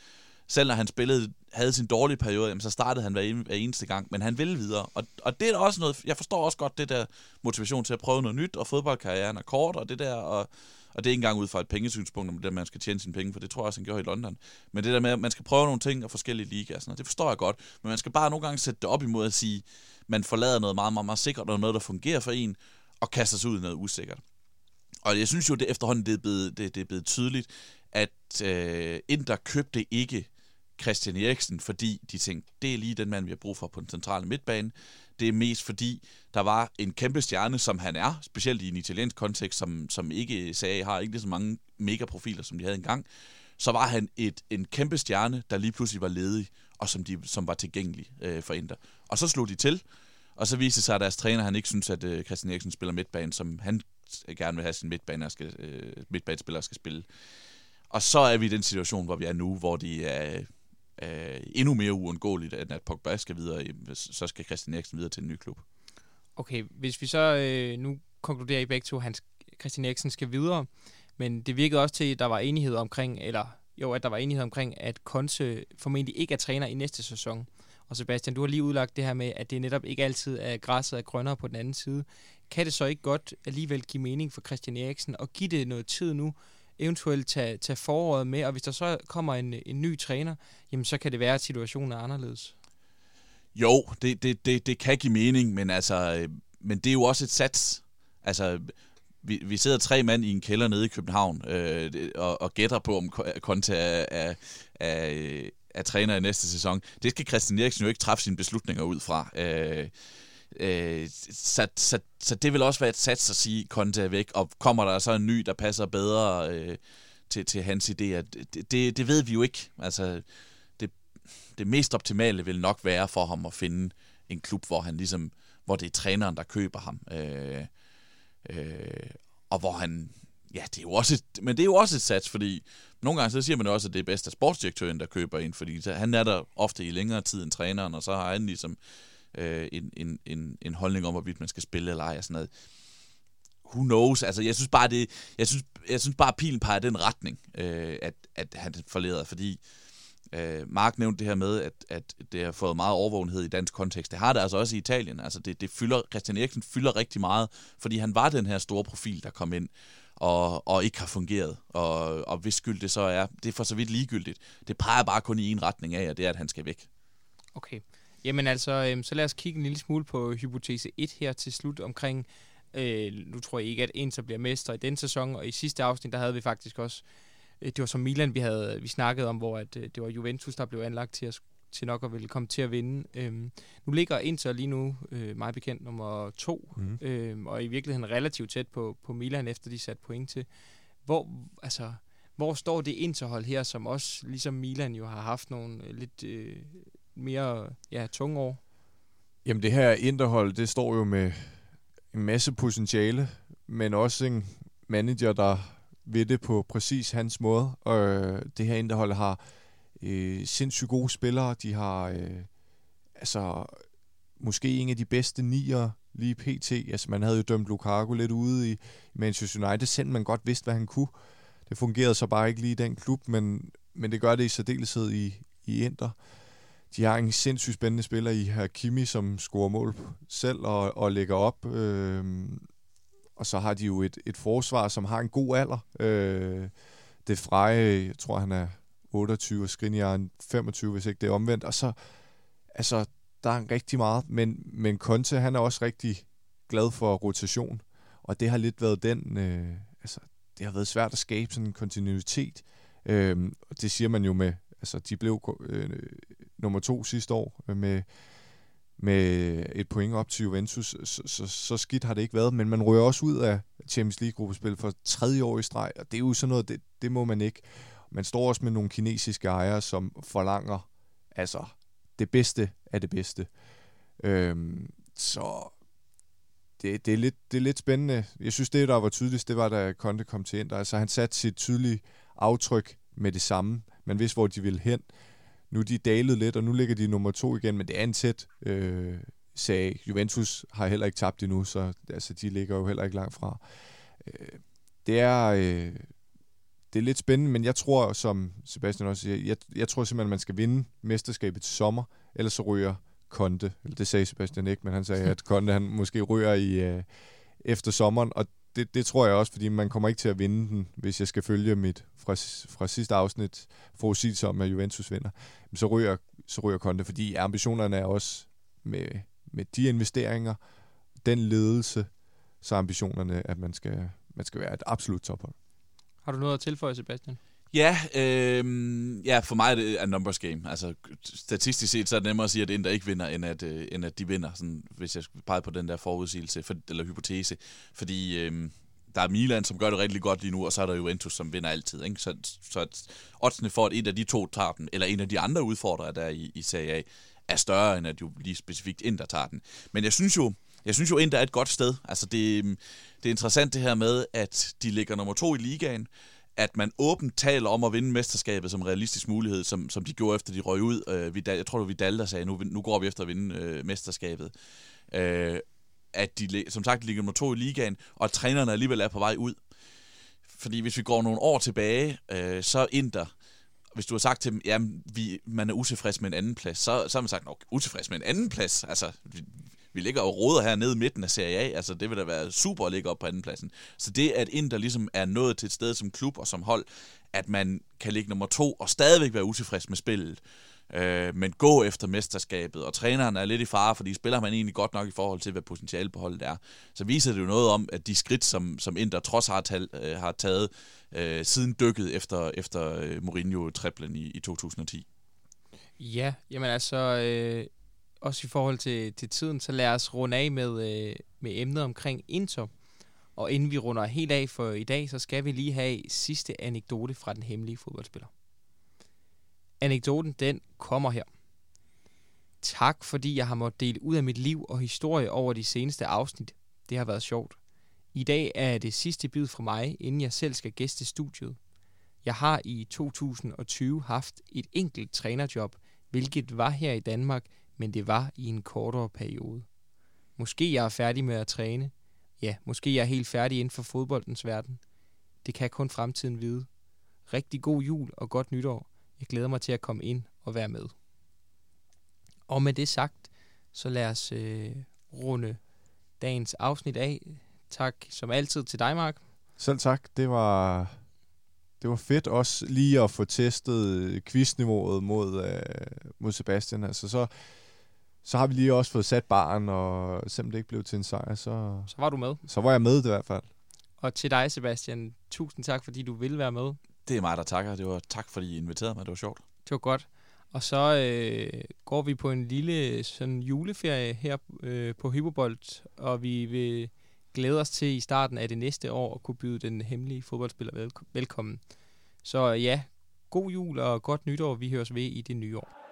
Selv når han spillede, havde sin dårlige periode, jamen, så startede han hver, eneste gang, men han ville videre. Og, og det er også noget, jeg forstår også godt det der motivation til at prøve noget nyt, og fodboldkarrieren er kort, og det der, og, og det er ikke engang ud fra et pengesynspunkt, om det man skal tjene sine penge, for det tror jeg også, han gjorde i London. Men det der med, at man skal prøve nogle ting og forskellige ligaer, sådan noget, det forstår jeg godt. Men man skal bare nogle gange sætte det op imod at sige, man forlader noget meget, meget, meget sikkert, og noget, der fungerer for en, og kaster sig ud i noget usikkert. Og jeg synes jo, det efterhånden det er blevet, det, det er blevet tydeligt, at øh, Inter købte ikke Christian Eriksen, fordi de tænkte, det er lige den mand, vi har brug for på den centrale midtbane. Det er mest fordi, der var en kæmpe stjerne, som han er, specielt i en italiensk kontekst, som, som ikke sagde, har ikke så mange megaprofiler, som de havde engang. Så var han et, en kæmpe stjerne, der lige pludselig var ledig, og som, de, som var tilgængelig øh, for Inter. Og så slog de til, og så viste det sig, at deres træner han ikke synes, at øh, Christian Eriksen spiller midtbanen, som han øh, gerne vil have sin midtbane, skal, øh, midtbanespiller skal spille. Og så er vi i den situation, hvor vi er nu, hvor de er øh, endnu mere uundgåeligt, at Pogba skal videre, så skal Christian Eriksen videre til en ny klub. Okay, hvis vi så øh, nu konkluderer i begge to, at han, Christian Eriksen skal videre, men det virkede også til, at der var enighed omkring, eller jo, at der var enighed omkring, at Konse formentlig ikke er træner i næste sæson. Og Sebastian, du har lige udlagt det her med, at det netop ikke altid er græsset er grønnere på den anden side. Kan det så ikke godt alligevel give mening for Christian Eriksen og give det noget tid nu, eventuelt tage, tage foråret med, og hvis der så kommer en, en ny træner, jamen så kan det være, at situationen er anderledes. Jo, det, det, det, det kan give mening, men, altså, øh, men det er jo også et sats. Altså, vi, vi sidder tre mand i en kælder nede i København øh, og, og gætter på, om Konta er, er, er, er træner i næste sæson. Det skal Christian Eriksen jo ikke træffe sine beslutninger ud fra. Øh, øh, så, så, så det vil også være et sats at sige, at er væk, og kommer der så en ny, der passer bedre øh, til, til hans idéer? Det, det, det ved vi jo ikke. Altså, det, mest optimale vil nok være for ham at finde en klub, hvor han ligesom, hvor det er træneren, der køber ham. Øh, øh, og hvor han, ja, det er jo også et, men det er jo også et sats, fordi nogle gange så siger man jo også, at det er bedst af sportsdirektøren, der køber ind, fordi han er der ofte i længere tid end træneren, og så har han ligesom øh, en, en, en, en holdning om, hvorvidt man skal spille eller ej og sådan noget. Who knows? Altså, jeg synes bare, det, jeg synes, jeg synes bare, pilen peger den retning, øh, at, at han forleder, fordi øh, Øh, Mark nævnte det her med, at, at det har fået meget overvågenhed i dansk kontekst. Det har det altså også i Italien. Altså, det, det fylder, Christian Eriksen fylder rigtig meget, fordi han var den her store profil, der kom ind og, og ikke har fungeret. Og, og hvis skyld det så er, det er for så vidt ligegyldigt. Det peger bare kun i en retning af, og det er, at han skal væk. Okay. Jamen altså, øh, så lad os kigge en lille smule på hypotese 1 her til slut omkring, øh, nu tror jeg ikke, at Inter bliver mester i den sæson, og i sidste afsnit, der havde vi faktisk også, det var som Milan, vi havde vi snakkede om, hvor at, øh, det var Juventus, der blev anlagt til at til nok at ville komme til at vinde. Øhm, nu ligger Inter lige nu, øh, meget bekendt, nummer to, mm. øhm, og i virkeligheden relativt tæt på, på Milan, efter de sat point til. Hvor, altså, hvor står det Interhold her, som også, ligesom Milan jo har haft nogle øh, lidt øh, mere ja, tunge år? Jamen det her Interhold, det står jo med en masse potentiale, men også en manager, der ved det på præcis hans måde. Og øh, det her Interhold har øh, sindssygt gode spillere. De har øh, altså måske en af de bedste nier lige pt. Altså man havde jo dømt Lukaku lidt ude i Manchester United, selvom man godt vidste, hvad han kunne. Det fungerede så bare ikke lige i den klub, men, men det gør det i særdeleshed i, i Inter. De har en sindssygt spændende spiller i Hakimi, som scorer mål selv og, og lægger op. Øh, og så har de jo et, et forsvar, som har en god alder. Øh, det Freje, jeg tror han er 28, og Skriniar 25, hvis ikke det er omvendt. Og så, altså, der er rigtig meget, men, men Conte, han er også rigtig glad for rotation, og det har lidt været den, øh, altså, det har været svært at skabe sådan en kontinuitet, øh, og det siger man jo med, altså, de blev øh, nummer to sidste år øh, med, med et point op til Juventus, så, så, så skidt har det ikke været, men man rører også ud af Champions League-gruppespil for tredje år i streg, og det er jo sådan noget, det, det må man ikke. Man står også med nogle kinesiske ejere, som forlanger altså det bedste af det bedste. Øhm, så det, det, er lidt, det er lidt spændende. Jeg synes, det, der var tydeligst, det var, da Conte kom til ind. Altså, han satte sit tydelige aftryk med det samme. Man vidste, hvor de ville hen. Nu er de dalet lidt, og nu ligger de nummer to igen, men det er en tæt øh, sag. Juventus har heller ikke tabt endnu, så altså, de ligger jo heller ikke langt fra. Øh, det er... Øh, det er lidt spændende, men jeg tror, som Sebastian også siger, jeg, jeg tror simpelthen, at man skal vinde mesterskabet til sommer, ellers så ryger Konte. Eller det sagde Sebastian ikke, men han sagde, at Konte han måske ryger i øh, efter sommeren, og det, det tror jeg også, fordi man kommer ikke til at vinde den, hvis jeg skal følge mit fra, fra sidste afsnit forudsigelse om, at Juventus vinder. Så ryger, så ryger Conte, fordi ambitionerne er også med, med de investeringer, den ledelse, så ambitionerne, at man skal, man skal være et absolut tophold. Har du noget at tilføje, Sebastian? Ja, øh, ja, for mig er det en numbers game. Altså, statistisk set, så er det nemmere at sige, at Inter ikke vinder, end at, øh, end at de vinder, sådan, hvis jeg skal pege på den der forudsigelse, for, eller hypotese. Fordi øh, der er Milan, som gør det rigtig godt lige nu, og så er der Juventus, som vinder altid. Ikke? Så, så oddsene for, at en af de to tager den, eller en af de andre udfordrere, der er i, i Serie A, er større, end at jo lige specifikt Inter tager den. Men jeg synes jo, jeg synes jo, Inter er et godt sted. Altså, det, øhm, det er interessant det her med, at de ligger nummer to i ligaen, at man åbent taler om at vinde mesterskabet som realistisk mulighed, som, som de gjorde efter de røg ud. Øh, Vidal, jeg tror, det var Vidal, der sagde, nu, nu går vi efter at vinde øh, mesterskabet. Øh, at de, som sagt, ligger nummer to i ligaen, og at trænerne alligevel er på vej ud. Fordi hvis vi går nogle år tilbage, øh, så Inter, hvis du har sagt til dem, at vi, man er utilfreds med en anden plads, så, så har man sagt, okay, utilfreds med en anden plads. Altså, vi ligger og roder her nede i midten af Serie A, altså det vil da være super at ligge op på andenpladsen. Så det, at Inter ligesom er nået til et sted som klub og som hold, at man kan ligge nummer to og stadigvæk være utilfreds med spillet, øh, men gå efter mesterskabet, og træneren er lidt i fare, fordi spiller man egentlig godt nok i forhold til, hvad potentiale på holdet er, så viser det jo noget om, at de skridt, som, som Inter trods har, tal, øh, har taget øh, siden dykket efter, efter øh, Mourinho-triplen i, i 2010. Ja, jamen altså, øh, også i forhold til, til tiden, så lad os runde af med, øh, med emnet omkring Inter. Og inden vi runder helt af for i dag, så skal vi lige have sidste anekdote fra den hemmelige fodboldspiller. Anekdoten, den kommer her. Tak, fordi jeg har måttet dele ud af mit liv og historie over de seneste afsnit. Det har været sjovt. I dag er det sidste bid fra mig, inden jeg selv skal gæste studiet. Jeg har i 2020 haft et enkelt trænerjob, hvilket var her i Danmark men det var i en kortere periode. Måske jeg er færdig med at træne. Ja, måske jeg er helt færdig inden for fodboldens verden. Det kan kun fremtiden vide. Rigtig god jul og godt nytår. Jeg glæder mig til at komme ind og være med. Og med det sagt, så lad os øh, runde dagens afsnit af. Tak som altid til dig, Mark. Selv tak. Det var, det var fedt også lige at få testet øh, quizniveauet mod, øh, mod Sebastian. Altså så så har vi lige også fået sat baren, og selvom det ikke blev til en sejr, så... Så var du med. Så var jeg med i hvert fald. Og til dig, Sebastian, tusind tak, fordi du ville være med. Det er mig, der takker. Det var tak, fordi I inviterede mig. Det var sjovt. Det var godt. Og så øh, går vi på en lille sådan juleferie her øh, på Hypobold, og vi vil glæde os til i starten af det næste år at kunne byde den hemmelige fodboldspiller vel- velkommen. Så ja, god jul og godt nytår. Vi høres ved i det nye år.